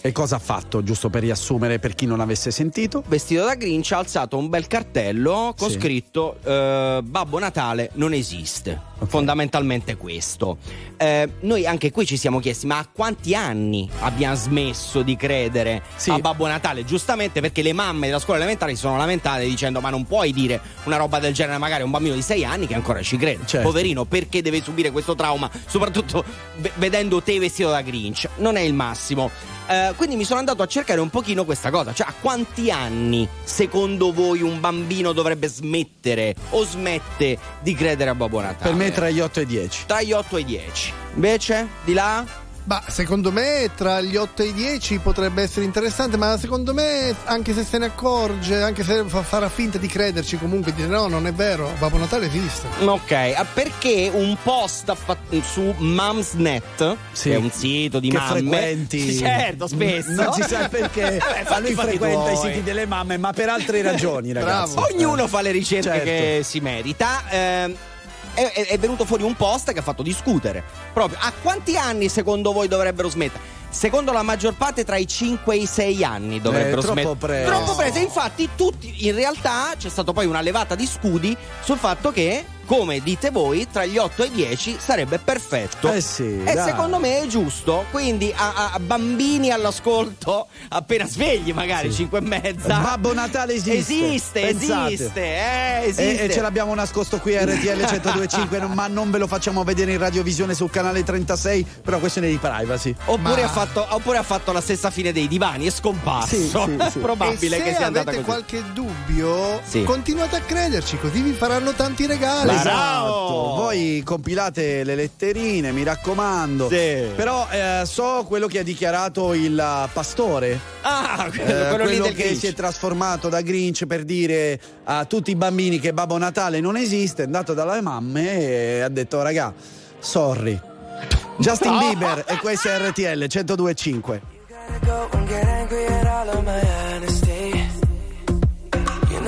Speaker 2: E cosa ha fatto, giusto per riassumere per chi non avesse sentito?
Speaker 1: Vestito da Grinch ha alzato un bel cartello con
Speaker 2: sì.
Speaker 1: scritto eh, Babbo Natale non esiste. Fondamentalmente questo. Eh, noi anche qui ci siamo chiesti: ma a quanti anni abbiamo smesso di credere a Babbo Natale? Giustamente perché le mamme della scuola elementare si sono lamentate dicendo: Ma non puoi dire una roba del genere, magari a un bambino di 6 anni che ancora ci crede.
Speaker 2: Certo.
Speaker 1: Poverino, perché deve subire questo trauma? Soprattutto ve- vedendo te vestito da Grinch. Non è il massimo. Eh, quindi mi sono andato a cercare un pochino questa cosa, cioè a quanti anni secondo voi un bambino dovrebbe smettere o smette di credere a Babbo Natale?
Speaker 2: Per me tra gli 8 e i 10.
Speaker 1: Tra gli 8 e i 10. Invece, di là?
Speaker 8: Ma secondo me tra gli 8 e i 10 potrebbe essere interessante, ma secondo me anche se se ne accorge, anche se fa- farà finta di crederci, comunque dire no, non è vero, Babbo Natale esiste.
Speaker 1: Ok, ah, perché un post su Mumsnet, che è un sito di
Speaker 2: che
Speaker 1: mamme.
Speaker 2: frequenti.
Speaker 1: Sì, certo, spesso.
Speaker 2: Non si sa perché.
Speaker 1: Vabbè,
Speaker 2: Ma
Speaker 1: fatti
Speaker 2: lui
Speaker 1: i
Speaker 2: frequenta i
Speaker 1: tuoi.
Speaker 2: siti delle mamme, ma per altre ragioni, ragazzi.
Speaker 1: Ognuno fa le ricerche
Speaker 2: Certo.
Speaker 1: che si merita. Ehm, è, è- è venuto fuori un post che ha fatto discutere. Proprio a quanti anni secondo voi dovrebbero smettere? Secondo la maggior parte tra i 5 e i 6 anni dovrebbero
Speaker 2: Eh, troppo
Speaker 1: smettere.
Speaker 2: presto.
Speaker 1: Troppo presto. Infatti, tutti in realtà c'è stata poi una levata di scudi sul fatto che, come dite voi, tra gli 8 e i 10 sarebbe perfetto.
Speaker 2: Eh sì,
Speaker 1: E
Speaker 2: dai.
Speaker 1: secondo me è giusto. Quindi a, a- bambini all'ascolto, appena svegli, magari 5 e mezza.
Speaker 2: Babbo Natale esiste.
Speaker 1: Esiste,
Speaker 2: Pensate.
Speaker 1: esiste, eh, esiste.
Speaker 2: E, e ce l'abbiamo nascosto qui a RTL 1025, ma non ve lo facciamo vedere in radiovisione sul canale 36 per una questione di privacy.
Speaker 1: Oppure,
Speaker 8: Ma-
Speaker 1: ha fatto, oppure ha fatto la stessa fine dei divani, è scomparso.
Speaker 2: Sì, sì,
Speaker 1: È
Speaker 2: sì.
Speaker 1: probabile
Speaker 8: e se
Speaker 1: che sia andata
Speaker 8: avete
Speaker 1: così.
Speaker 8: qualche dubbio,
Speaker 1: Sì.
Speaker 8: continuate a crederci, così vi faranno tanti regali.
Speaker 2: Esatto, voi compilate le letterine, mi raccomando.
Speaker 1: Sì.
Speaker 2: Però eh, so quello che ha dichiarato il pastore.
Speaker 1: Ah,
Speaker 2: Eh,
Speaker 1: quello, lì del
Speaker 2: che
Speaker 1: Grinch.
Speaker 2: si è trasformato da Grinch per dire a tutti i bambini che Babbo Natale non esiste, è andato dalle mamme e ha detto raga, sorry. Justin Bieber e questo è RTL 1025.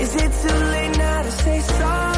Speaker 16: is it too late now to say sorry?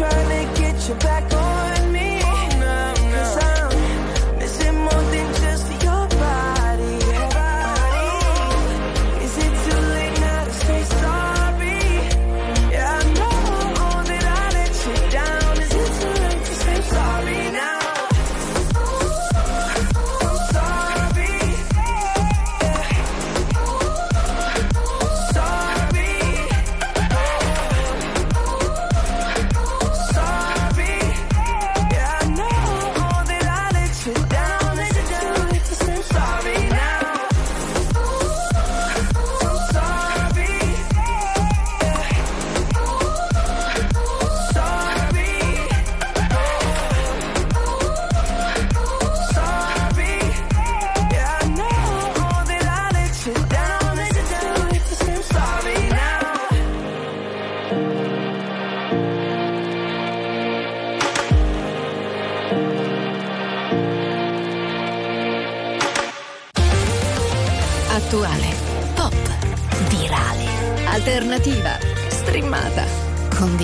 Speaker 16: Trying to get you back on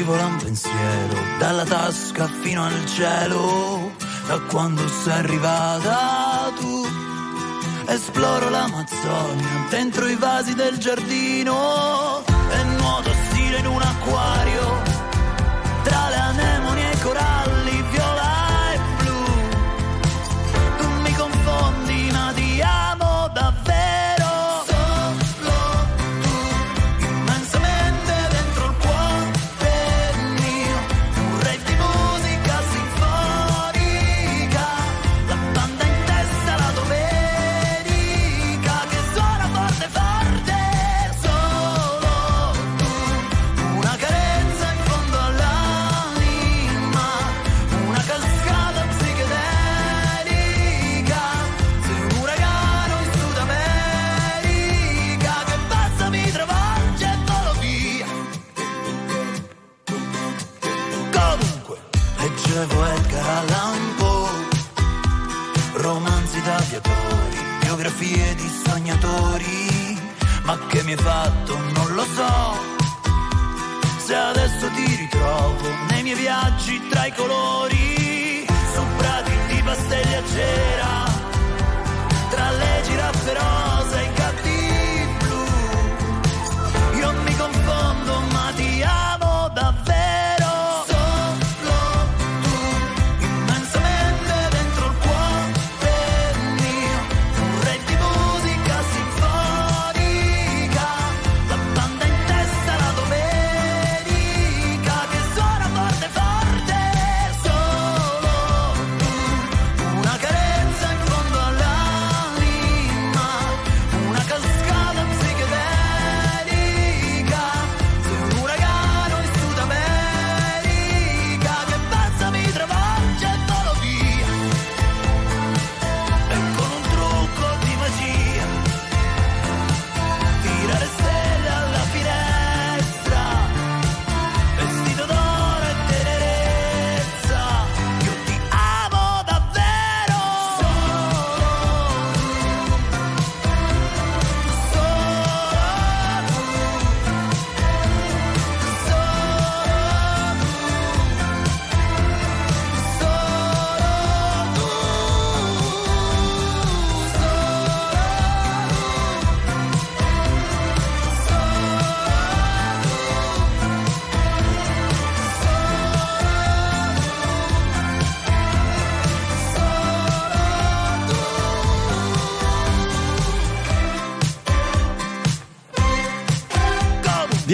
Speaker 3: Scivola un pensiero dalla tasca fino al cielo. Da quando sei arrivata tu esploro l'Amazzonia dentro i vasi del giardino e nuoto stile in un acquario tra le anemoni e i coralli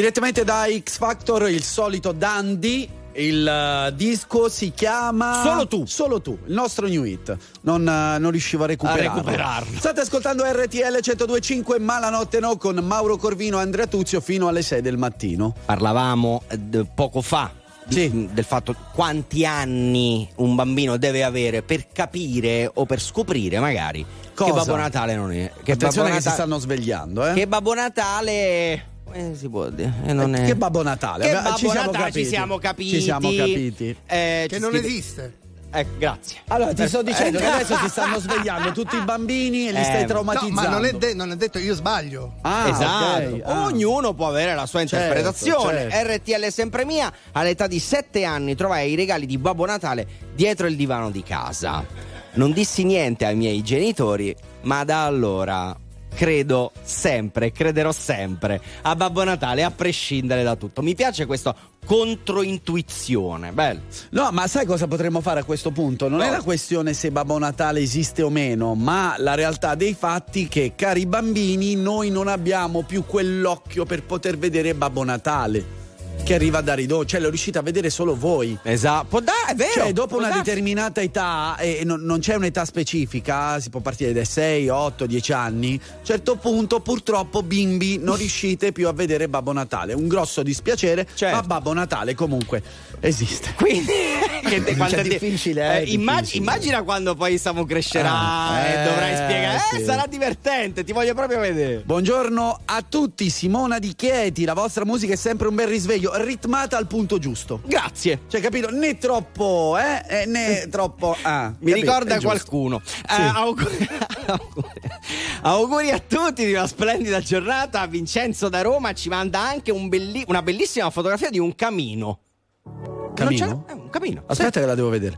Speaker 2: Direttamente da X Factor, il solito Dandy. Il eh, disco si chiama
Speaker 1: Solo tu.
Speaker 2: Solo tu, il nostro new hit. Non, eh, non riuscivo a recuperarlo.
Speaker 1: A recuperarlo.
Speaker 2: State ascoltando RTL 1025 Malanotte No con Mauro Corvino e Andrea Tuzio fino alle 6 del mattino.
Speaker 1: Parlavamo eh, poco fa di- del fatto quanti anni un bambino deve avere per capire o per scoprire magari
Speaker 2: Cosa?
Speaker 1: che Babbo Natale non è. Che
Speaker 2: Attenzione
Speaker 1: Babbo
Speaker 2: che si
Speaker 1: Natale-
Speaker 2: stanno svegliando, eh.
Speaker 1: Che Babbo Natale. Eh, si può dire. eh, non
Speaker 2: Eh,
Speaker 1: è-
Speaker 2: che Babbo Natale?
Speaker 1: Che Babbo
Speaker 2: ci siamo
Speaker 1: Natale,
Speaker 2: capiti.
Speaker 1: Ci siamo capiti.
Speaker 2: Ci siamo capiti.
Speaker 1: Eh,
Speaker 8: Che
Speaker 1: ci
Speaker 8: non
Speaker 1: scrive-
Speaker 8: esiste.
Speaker 1: Eh, grazie.
Speaker 2: Allora, ti sto dicendo
Speaker 1: Eh,
Speaker 2: che adesso si stanno svegliando tutti i bambini e li
Speaker 1: Eh,
Speaker 2: stai traumatizzando.
Speaker 8: No, ma non è, de- non è detto io sbaglio.
Speaker 2: Ah,
Speaker 1: esatto.
Speaker 2: ok. Ah.
Speaker 1: Ognuno può avere la sua
Speaker 2: Certo,
Speaker 1: interpretazione.
Speaker 2: certo.
Speaker 1: RTL è sempre mia. All'età di 7 anni trovai i regali di Babbo Natale dietro il divano di casa. Non dissi niente ai miei genitori, ma da allora credo sempre, crederò sempre a Babbo Natale, a prescindere da tutto. Mi piace questa controintuizione. Bello.
Speaker 2: No, ma sai cosa potremmo fare a questo punto? Non è la questione se Babbo Natale esiste o meno, ma la realtà dei fatti che, cari bambini, noi non abbiamo più quell'occhio per poter vedere Babbo Natale. Che arriva da ridotto, cioè lo riuscite a vedere solo voi.
Speaker 1: Esatto, è vero.
Speaker 2: Cioè, dopo una
Speaker 1: darsi.
Speaker 2: determinata età, e non, non c'è un'età specifica, si può partire dai 6, 8, 10 anni. A un certo punto, purtroppo, bimbi, non riuscite più a vedere Babbo Natale. Un grosso dispiacere, ma Babbo Natale comunque esiste.
Speaker 1: Quindi, che te- quando
Speaker 2: Cioè,
Speaker 1: te-
Speaker 2: difficile, eh,
Speaker 1: eh, immag- immagina quando poi Samu crescerà
Speaker 2: Ah,
Speaker 1: e
Speaker 2: eh,
Speaker 1: dovrai spiegare. Eh,
Speaker 2: sì.
Speaker 1: sarà divertente, ti voglio proprio vedere.
Speaker 2: Buongiorno a tutti, Simona Di Chieti. La vostra musica è sempre un bel risveglio, ritmata al punto giusto.
Speaker 1: Grazie.
Speaker 2: Cioè, capito? Né troppo, eh? eh, né troppo. Ah,
Speaker 1: Mi
Speaker 2: capito?
Speaker 1: ricorda qualcuno. Eh,
Speaker 2: Sì.
Speaker 1: auguri, auguri- auguri a tutti di una splendida giornata. Vincenzo da Roma ci manda anche un belli- una bellissima fotografia di un camino.
Speaker 2: Camino?
Speaker 1: Non c'è- è un camino.
Speaker 2: Aspetta che la devo vedere.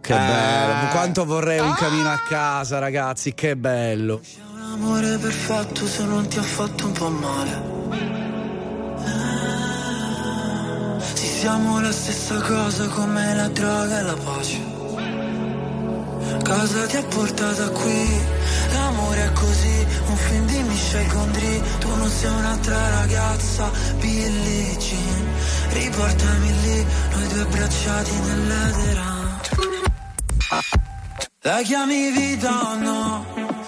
Speaker 2: Che
Speaker 1: Eh.
Speaker 2: bello, quanto vorrei un camino a casa, ragazzi, che bello.
Speaker 28: Un amore perfetto se non ti ha fatto un po' male. Siamo la stessa cosa come la droga e la pace. Cosa ti ha portata qui? L'amore è così, un film di Michel Gondry. Tu non sei un'altra ragazza, Billie Jean. Riportami lì, noi due abbracciati nell'edera. La chiami vita o no?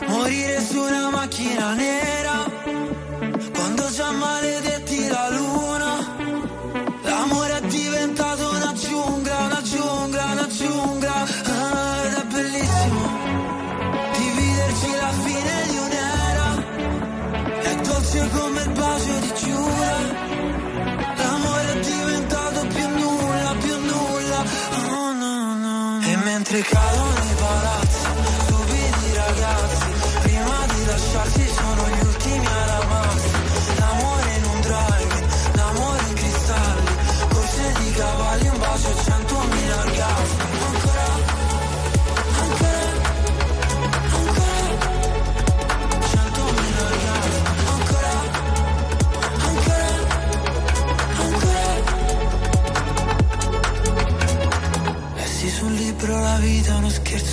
Speaker 28: Morire su una macchina nera Quando già maledetti la luna mentre cadono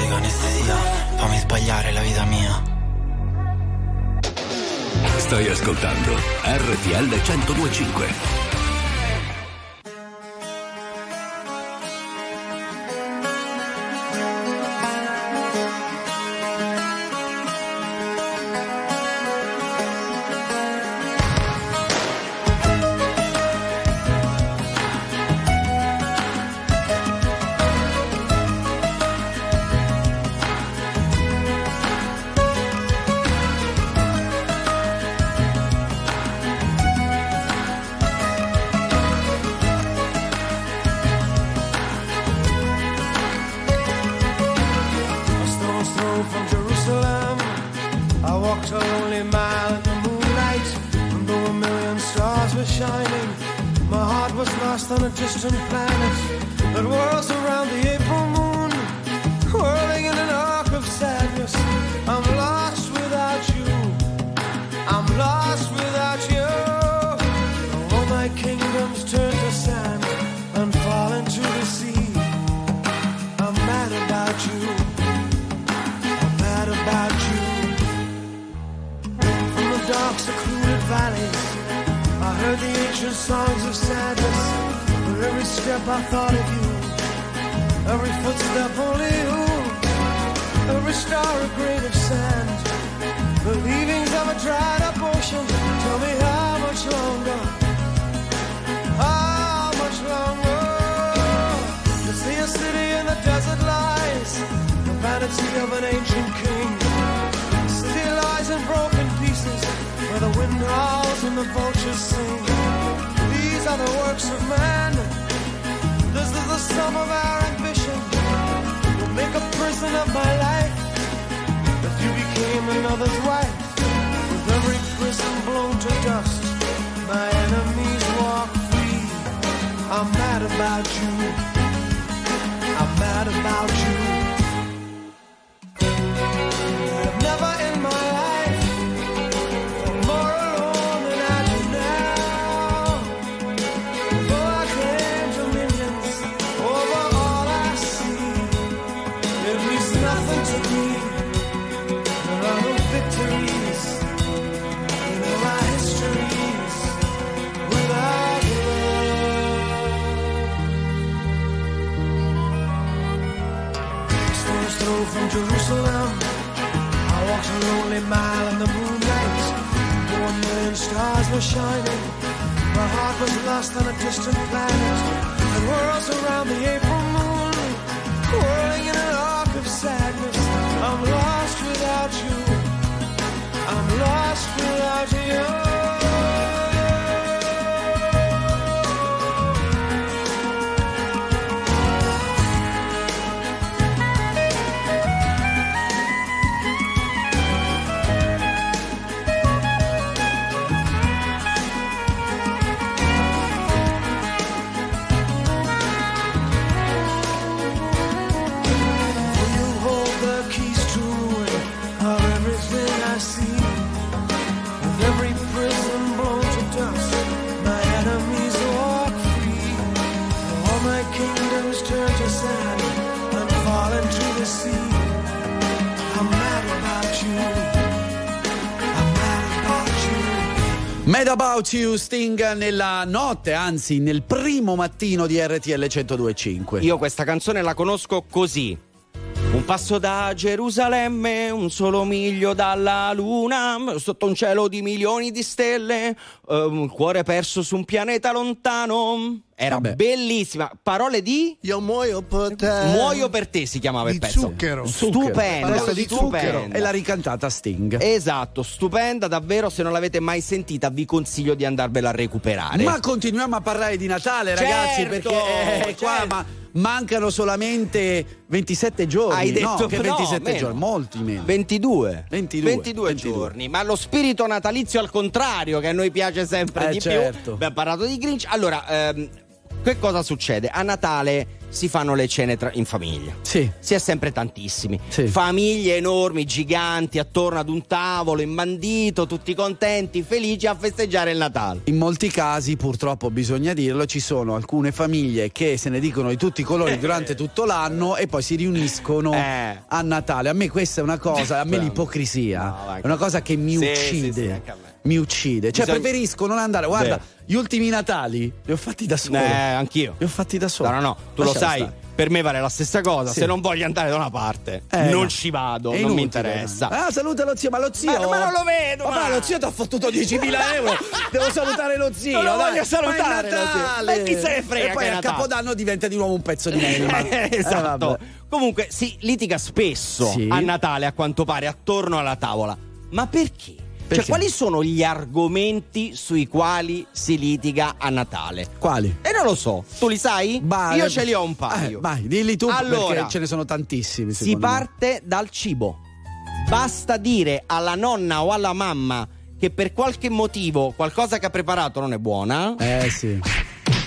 Speaker 3: Antibiotico, anestesia, fammi sbagliare la vita mia.
Speaker 20: Stai ascoltando RTL 1025.
Speaker 25: The vultures sing. These are the works of man. This is the sum of our ambition. Will make a prison of my life. If you became another's wife, with every prison blown to dust, my enemies walk free. I'm mad about you. I'm mad about you. Jerusalem. I walked a lonely mile in the moonlight. One million stars were shining. My heart was lost on a distant planet. And whirls around the April moon, whirling in an arc of sadness. I'm lost without you. I'm lost without you. Mad About You
Speaker 2: Sting nella notte, anzi nel primo mattino di RTL 1025.
Speaker 1: Io questa canzone la conosco così. Un passo da Gerusalemme, un solo miglio dalla luna, sotto un cielo di milioni di stelle, eh, un cuore perso su un pianeta lontano. Era bellissima. Parole di?
Speaker 8: Io muoio per te.
Speaker 1: Muoio per te si chiamava il
Speaker 8: Di
Speaker 1: pezzo.
Speaker 8: zucchero.
Speaker 1: Stupenda.
Speaker 2: Parole di zucchero.
Speaker 1: stupenda.
Speaker 2: E l'ha ricantata Sting.
Speaker 1: Esatto, stupenda, davvero. Se non l'avete mai sentita, vi consiglio di andarvela a recuperare.
Speaker 2: Ma continuiamo a parlare di Natale, ragazzi,
Speaker 1: Certo,
Speaker 2: perché eh, qua
Speaker 1: certo.
Speaker 2: ma- mancano solamente 27 giorni.
Speaker 1: Hai detto
Speaker 2: no, che
Speaker 1: no,
Speaker 2: 27
Speaker 1: meno.
Speaker 2: giorni, molti meno.
Speaker 1: 22.
Speaker 2: 22,
Speaker 1: 22
Speaker 2: 22.
Speaker 1: giorni, ma lo spirito natalizio al contrario, che a noi piace sempre
Speaker 2: Eh,
Speaker 1: di
Speaker 2: certo.
Speaker 1: più. Abbiamo parlato di Grinch. Allora, ehm, che cosa succede? A Natale si fanno le cene tra- in famiglia.
Speaker 2: Sì.
Speaker 1: Si è sempre tantissimi. Famiglie enormi, giganti, attorno ad un tavolo, imbandito, tutti contenti, felici a festeggiare il Natale.
Speaker 2: In molti casi, purtroppo bisogna dirlo, ci sono alcune famiglie che se ne dicono di tutti i colori durante tutto l'anno e poi si riuniscono
Speaker 1: Eh.
Speaker 2: a Natale. A me questa è una cosa, a me l'ipocrisia è una cosa che mi
Speaker 1: Sì,
Speaker 2: uccide.
Speaker 1: sì,
Speaker 2: Mi uccide. Cioè,
Speaker 1: Bisogna-
Speaker 2: preferisco non andare. Guarda,
Speaker 1: Vero.
Speaker 2: gli ultimi Natali li ho fatti da solo.
Speaker 1: Eh, anch'io.
Speaker 2: Li ho fatti da solo.
Speaker 1: No, no, no, tu
Speaker 2: Lasciala
Speaker 1: lo sai.
Speaker 2: stare.
Speaker 1: Per me vale la stessa cosa.
Speaker 2: Sì.
Speaker 1: Se non voglio andare da una parte,
Speaker 2: Eh,
Speaker 1: non
Speaker 2: no.
Speaker 1: ci vado,
Speaker 2: È
Speaker 1: non mi interessa.
Speaker 2: Ah, saluta lo zio, ma lo zio.
Speaker 1: Ma- ma non lo vedo,
Speaker 2: Ma,
Speaker 1: ma-
Speaker 2: lo zio ti ha fottuto 10.000 euro. Devo salutare lo zio.
Speaker 1: Non lo
Speaker 2: dai.
Speaker 1: voglio salutare,
Speaker 2: Ma è
Speaker 1: lo zio.
Speaker 2: Natale.
Speaker 1: Ma chi se ne frega
Speaker 2: E poi a
Speaker 1: Natale?
Speaker 2: Capodanno diventa di nuovo un pezzo di melma.
Speaker 1: Eh,
Speaker 2: Eh,
Speaker 1: esatto.
Speaker 2: vabbè.
Speaker 1: Comunque si litiga spesso
Speaker 2: Sì.
Speaker 1: a Natale, a quanto pare, attorno alla tavola. Ma perché?
Speaker 2: Perché?
Speaker 1: Cioè, quali sono gli argomenti sui quali si litiga a Natale?
Speaker 2: Quali?
Speaker 1: E non lo so. Tu li sai?
Speaker 2: Bah,
Speaker 1: Io
Speaker 2: eh,
Speaker 1: ce li ho un paio.
Speaker 2: eh, vai, dilli tu
Speaker 1: Allora,
Speaker 2: perché ce ne sono tantissimi.
Speaker 1: Si
Speaker 2: secondo me.
Speaker 1: parte dal cibo. Basta dire alla nonna o alla mamma che per qualche motivo qualcosa che ha preparato non è buona,
Speaker 2: Eh sì.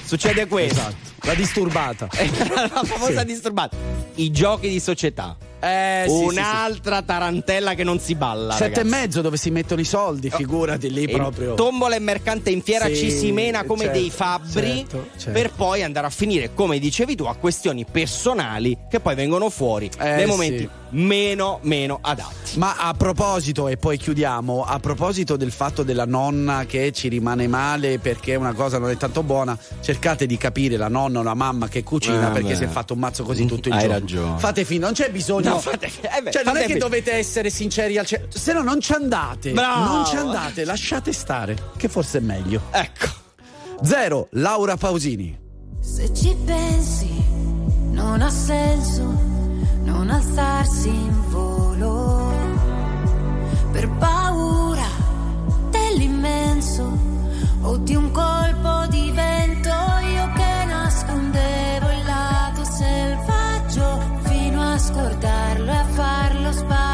Speaker 1: succede questo.
Speaker 2: Esatto. La disturbata.
Speaker 1: la famosa
Speaker 2: Sì.
Speaker 1: disturbata. I giochi di società.
Speaker 2: Eh, sì, sì, sì.
Speaker 1: Un'altra tarantella che non si balla.
Speaker 2: Sette e
Speaker 1: ragazzi.
Speaker 2: mezzo dove si mettono i soldi, figurati lì
Speaker 1: E
Speaker 2: proprio.
Speaker 1: Tombola e mercante in fiera
Speaker 2: Sì,
Speaker 1: ci si mena come
Speaker 2: certo,
Speaker 1: dei fabbri
Speaker 2: certo, certo.
Speaker 1: per poi andare a finire, come dicevi tu, a questioni personali che poi vengono fuori
Speaker 2: Eh,
Speaker 1: nei
Speaker 2: sì.
Speaker 1: momenti meno, meno adatti.
Speaker 2: Ma a proposito, e poi chiudiamo, a proposito del fatto della nonna che ci rimane male perché una cosa non è tanto buona, cercate di capire la nonna o la mamma che cucina
Speaker 1: Eh,
Speaker 2: perché
Speaker 1: beh.
Speaker 2: si è fatto un mazzo così tutto il
Speaker 1: Hai
Speaker 2: giorno.
Speaker 1: ragione.
Speaker 2: Fate finta, non c'è bisogno.
Speaker 1: No, fate- eh beh,
Speaker 2: cioè, non è che dovete essere sinceri al centro. Se no, non ci andate.
Speaker 1: Bravo.
Speaker 2: Non ci andate, lasciate stare, che forse è meglio.
Speaker 1: Ecco.
Speaker 2: Zero, Laura Pausini.
Speaker 5: Se ci pensi, non ha senso non alzarsi in volo per paura dell'immenso o di un colpo di vento. Io che nascondevo il lato selvaggio fino a scordarlo e a farlo sparire.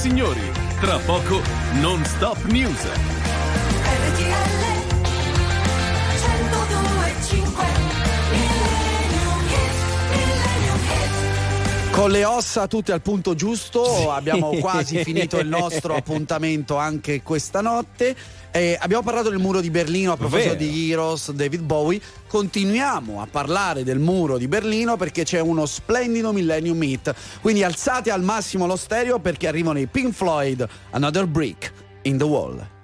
Speaker 29: Signori, tra poco non stop news.
Speaker 2: Con le ossa tutte al punto giusto, abbiamo quasi finito il nostro appuntamento anche questa notte. Eh, abbiamo parlato del muro di Berlino a proposito
Speaker 1: Vero.
Speaker 2: di Heroes, David Bowie. Continuiamo a parlare del muro di Berlino perché c'è uno splendido Millennium Hit. Quindi alzate al massimo lo stereo perché arrivano i Pink Floyd, Another Brick in the Wall.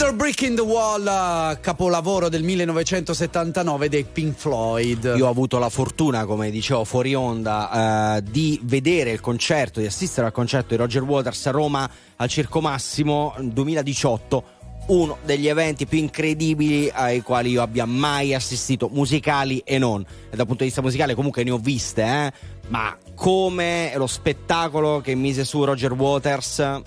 Speaker 2: Another Brick in the Wall, capolavoro del 1979 dei Pink Floyd.
Speaker 1: Io ho avuto la fortuna, come dicevo fuori onda, eh, di vedere il concerto, di assistere al concerto di Roger Waters a Roma al Circo Massimo 2018. Uno degli eventi più incredibili ai quali io abbia mai assistito, musicali e non. E dal punto di vista musicale, comunque ne ho viste, eh? ma come lo spettacolo che mise su Roger Waters,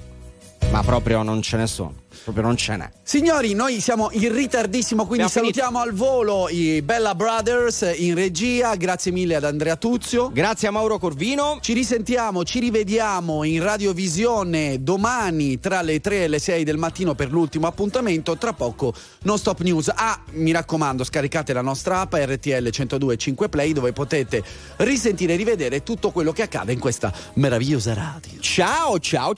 Speaker 1: ma proprio non ce ne sono. Proprio non ce n'è.
Speaker 2: Signori, noi siamo in ritardissimo, quindi
Speaker 1: Abbiamo
Speaker 2: salutiamo al volo i Bella Brothers in regia. Grazie mille ad Andrea Tuzio.
Speaker 1: Grazie a Mauro Corvino.
Speaker 2: Ci risentiamo, ci rivediamo in radiovisione domani tra le 3 e le 6 del mattino per l'ultimo appuntamento. Tra poco non stop news. Ah, mi raccomando, scaricate la nostra app RTL 102.5 Play dove potete risentire e rivedere tutto quello che accade in questa meravigliosa radio.
Speaker 1: Ciao, ciao,